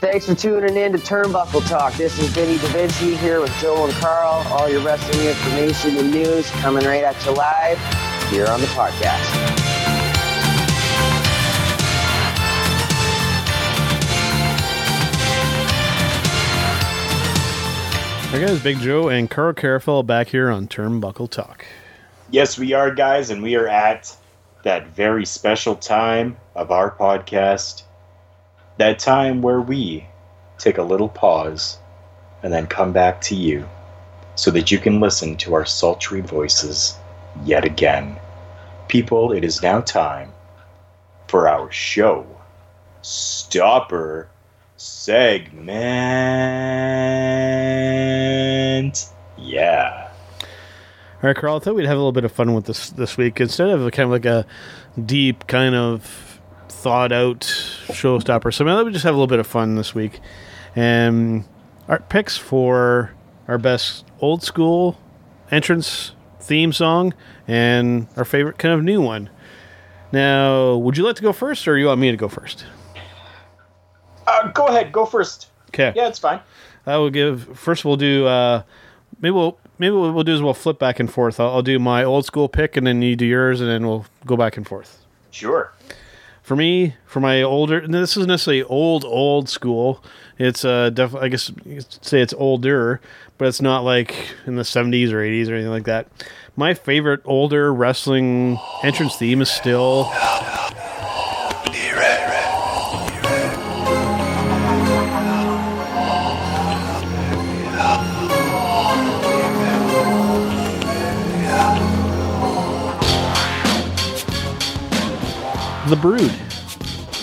Thanks for tuning in to Turnbuckle Talk. This is Vinny Da Vinci here with Joe and Carl. All your wrestling information and news coming right at you live here on the podcast. Hey guys, Big Joe and Carl Carafell back here on Turnbuckle Talk. Yes, we are, guys, and we are at that very special time of our podcast. That time where we take a little pause and then come back to you so that you can listen to our sultry voices yet again. People, it is now time for our show stopper segment. Yeah. All right, Carl, I thought we'd have a little bit of fun with this this week. Instead of kind of like a deep, kind of thought out showstopper, so maybe we just have a little bit of fun this week. And our picks for our best old school entrance theme song and our favorite kind of new one. Now, would you like to go first, or you want me to go first? Uh, go ahead. Go first. Okay. Yeah, it's fine. I will give first. We'll do. Uh, maybe we'll maybe what we'll do is we'll flip back and forth. I'll, I'll do my old school pick, and then you do yours, and then we'll go back and forth. Sure. For me, for my older, this isn't necessarily old old school. It's uh, definitely I guess say it's older, but it's not like in the seventies or eighties or anything like that. My favorite older wrestling entrance theme is still. The Brood.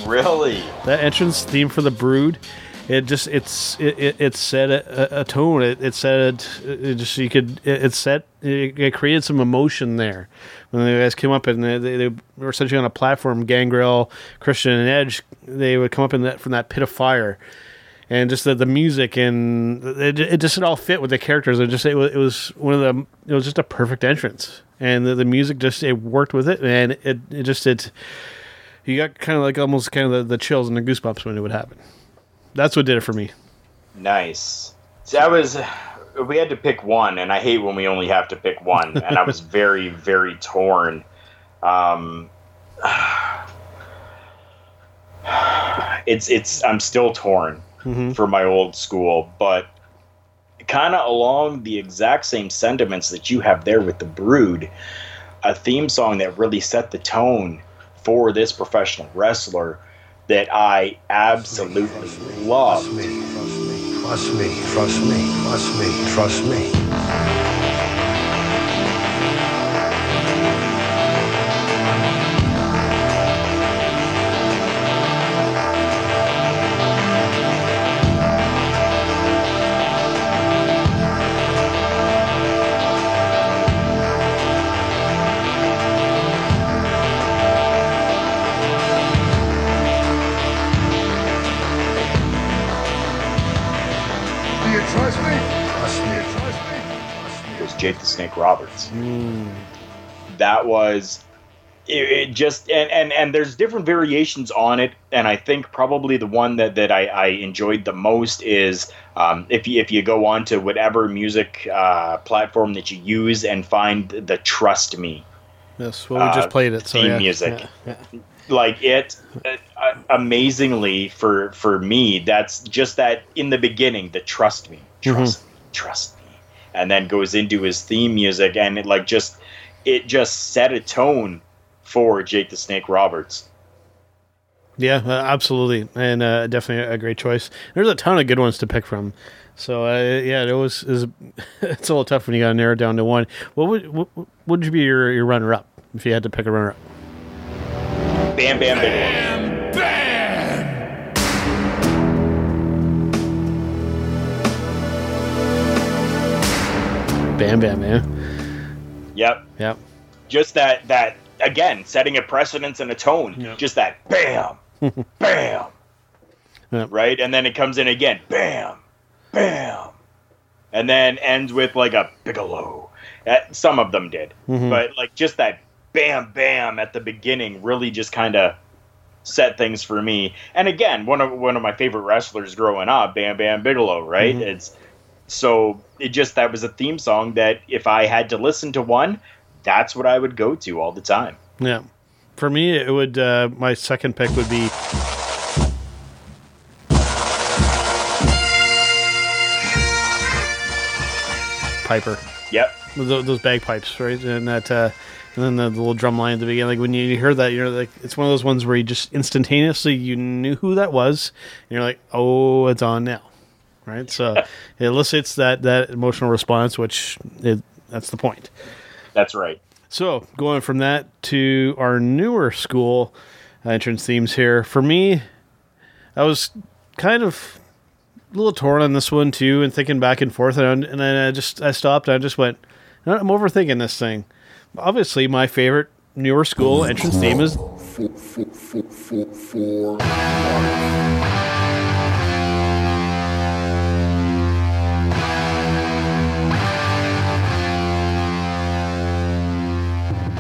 Really? That entrance theme for the Brood, it just it's it, it, it set a, a tone. It, it said it just you could it, it set it, it created some emotion there when the guys came up and they, they, they were essentially on a platform. Gangrel, Christian, and Edge. They would come up in that from that pit of fire. And just the, the music and it, it just it all fit with the characters. It just it was, it was one of the it was just a perfect entrance, and the, the music just it worked with it, and it, it just it you got kind of like almost kind of the, the chills and the goosebumps when it would happen. That's what did it for me. Nice. See, I was. We had to pick one, and I hate when we only have to pick one. <laughs> and I was very, very torn. Um, <sighs> it's it's. I'm still torn for my old school, but kind of along the exact same sentiments that you have there with the Brood, a theme song that really set the tone for this professional wrestler that I absolutely loved. Trust me, trust me, trust me, trust me. Do Jake the Snake Roberts. That was it, it just and, and and there's different variations on it, and I think probably the one that that I, I enjoyed the most is um, if you if you go on to whatever music uh, platform that you use and find the Trust Me Yes, well, we just uh, played it. So theme yeah, music. yeah, yeah. like it uh, amazingly for for me that's just that in the beginning the trust me trust me trust me and then goes into his theme music and it like just it just set a tone for jake the snake roberts Yeah, uh, absolutely, and uh, definitely a great choice. There's a ton of good ones to pick from. So uh, yeah, it was, was <laughs> it's a little tough when you got to narrow it down to one. What would what, what would you be your, your runner up if you had to pick a runner up? bam bam bam Bam Bam Man. yep Yep. just that that again setting a precedence and a tone just that bam <laughs> bam Yep. right and then it comes in again bam bam and then ends with like a bigelow Uh, some of them did Mhm. but like just that bam bam at the beginning really just kind of set things for me and again one of one of my favorite wrestlers growing up bam bam bigelow right Mhm. it's so it just that was a theme song that if i had to listen to one that's what i would go to all the time Yeah. For me, it would. Uh, my second pick would be. Piper. Yep. Those, those bagpipes, right? And that, uh, and then the, the little drum line at the beginning. Like when you hear that, you're like, it's one of those ones where you just instantaneously you knew who that was, and you're like, oh, it's on now, right? So it elicits that that emotional response, which it, that's the point. that's right So going from that to our newer school entrance themes here. For me, I was kind of a little torn on this one too, and thinking back and forth, and, and then I just I stopped. And I just went, I'm overthinking this thing. Obviously, my favorite newer school entrance theme is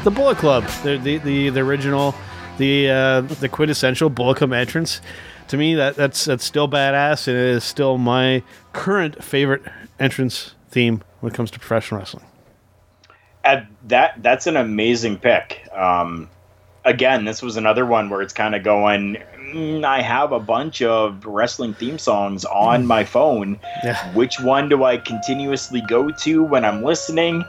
the Bullet Club, the the the, the original, the uh, the quintessential Bullet Club entrance. to me that that's that's still badass and it is still my current favorite entrance theme when it comes to professional wrestling. At that that's an amazing pick. Um, again, this was another one where it's kind of going. "Mm, I have a bunch of wrestling theme songs on my phone. Yeah. Which one do I continuously go to when I'm listening?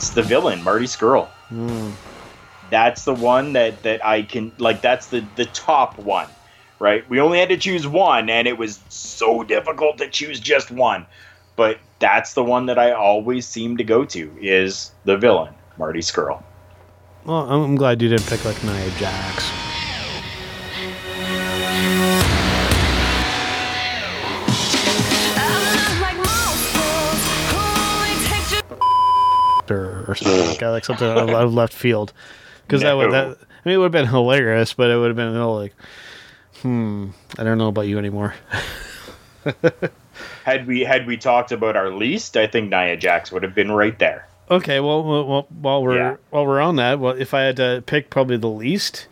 It's the villain, Marty Scurll. Hmm. That's the one that that I can like. That's the the top one, right? We only had to choose one, and it was so difficult to choose just one. But that's the one that I always seem to go to is the villain, Marty Scurll. Well, I'm I'm glad you didn't pick like Nia Jax. Or, something like, that, like something out of left field, because that would that I mean it would have been hilarious, but it would have been know, like, hmm, I don't know about you anymore. <laughs> Had we had we talked about our least, I think Nia Jax would have been right there. Okay, well, well, while we're Yeah. while we're on that, well, if I had to pick probably the least,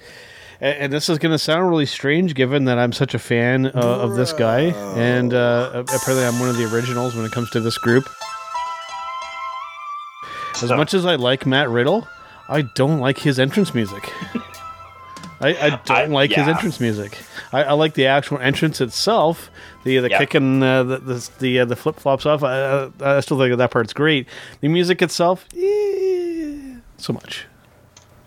and, and this is going to sound really strange, given that I'm such a fan uh, of this guy, and uh, apparently I'm one of the originals when it comes to this group. As much as I like Matt Riddle, I don't like his entrance music. <laughs> I, I don't I- like his entrance music. I, I like the actual entrance itself, the the Yeah. kicking uh, the the the, uh, the flip flops off. I, I I still think that part's great. The music itself, eh, so much.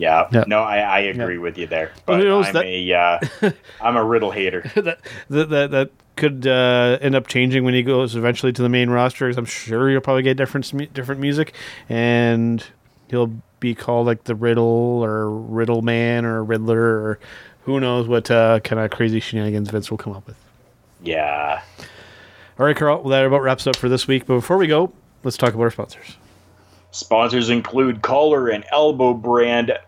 Yeah, Yeah. no, I, I agree with you there. But knows I'm that- a uh, <laughs> I'm a Riddle hater. <laughs> that that that, that could uh, end up changing when he goes eventually to the main roster. I'm sure you'll probably get different different music, and he'll be called like the Riddle or Riddle Man or Riddler or who knows what uh, kind of crazy shenanigans Vince will come up with. Yeah. All right, Carl. Well, that about wraps up for this week. But before we go, let's talk about our sponsors. Sponsors include collar and elbow brand.com.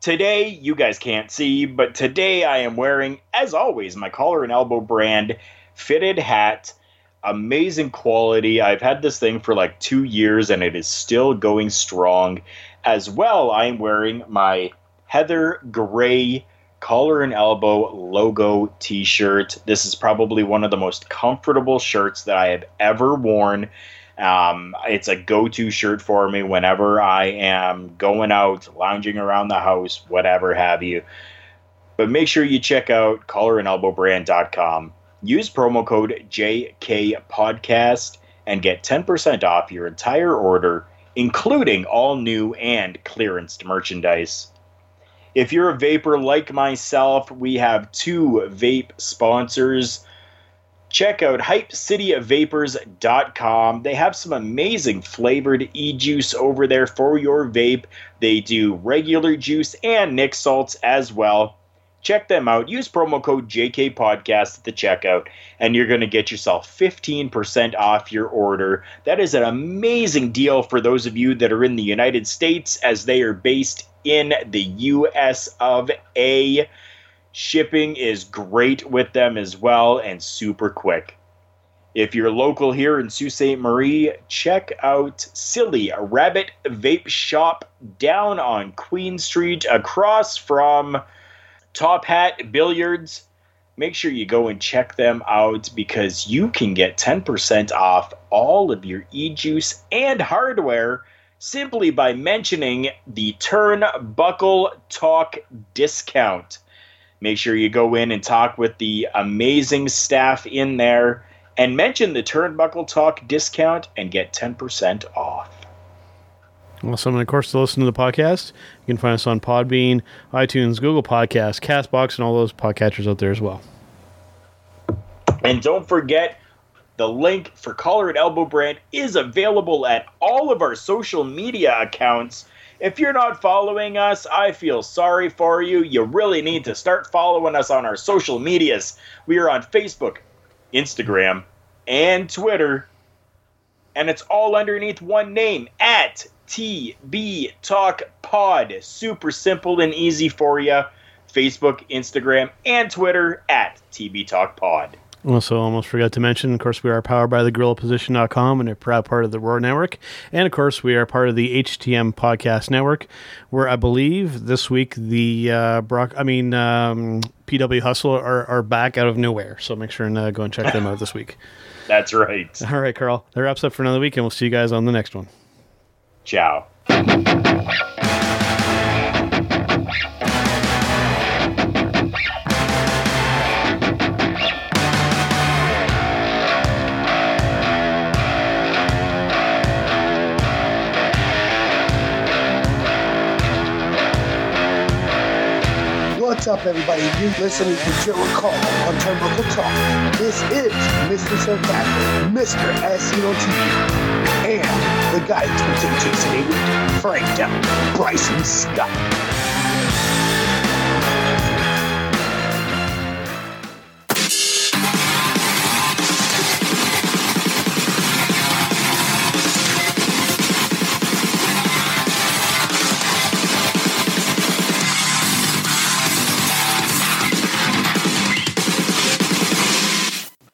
Today, you guys can't see, but today I am wearing, as always, my collar and elbow brand fitted hat. Amazing quality. I've had this thing for like two years and it is still going strong. As well, I am wearing my Heather Gray collar and elbow logo t shirt. This is probably one of the most comfortable shirts that I have ever worn. Um, it's a go to shirt for me whenever I am going out, lounging around the house, whatever have you. But make sure you check out collarandelbowbrand.com. Use promo code JK Podcast and get 10% off your entire order, including all new and clearanced merchandise. If you're a vapor like myself, we have two vape sponsors. Check out hypecityvapors.com. They have some amazing flavored e juice over there for your vape. They do regular juice and nic salts as well. Check them out. Use promo code JK Podcast at the checkout, and you're going to get yourself 15% off your order. That is an amazing deal for those of you that are in the United States, as they are based in the US of A. Shipping is great with them as well and super quick. If you're local here in Sault Ste. Marie, check out Silly Rabbit Vape Shop down on Queen Street across from Top Hat Billiards. Make sure you go and check them out because you can get 10% off all of your e juice and hardware simply by mentioning the Turnbuckle Talk discount. Make sure you go in and talk with the amazing staff in there and mention the Turnbuckle Talk discount and get 10% off. Awesome. And of course, to listen to the podcast, you can find us on Podbean, iTunes, Google Podcasts, Castbox, and all those podcatchers out there as well. And don't forget, the link for Collar and Elbow Brand is available at all of our social media accounts. If you're not following us, I feel sorry for you. You really need to start following us on our social medias. We are on Facebook, Instagram, and Twitter. And it's all underneath one name at TB Talk Pod. Super simple and easy for you. Facebook, Instagram, and Twitter at TB Talk Pod. Also, almost forgot to mention, of course, we are powered by the GorillaPosition.com and a proud part of the Roar Network. And of course, we are part of the HTM Podcast Network, where I believe this week the uh, Brock, I mean, um, PW Hustle are, are back out of nowhere. So make sure and uh, go and check them out this week. <laughs> That's right. All right, Carl. That wraps up for another week, and we'll see you guys on the next one. Ciao. Up, everybody? You're listening to Joe Carl on Turnbuckle Talk. This is Mr. Sarcastic, Mr. As on TV, and the guy into Jason Avery, Frank Down, Bryson Scott.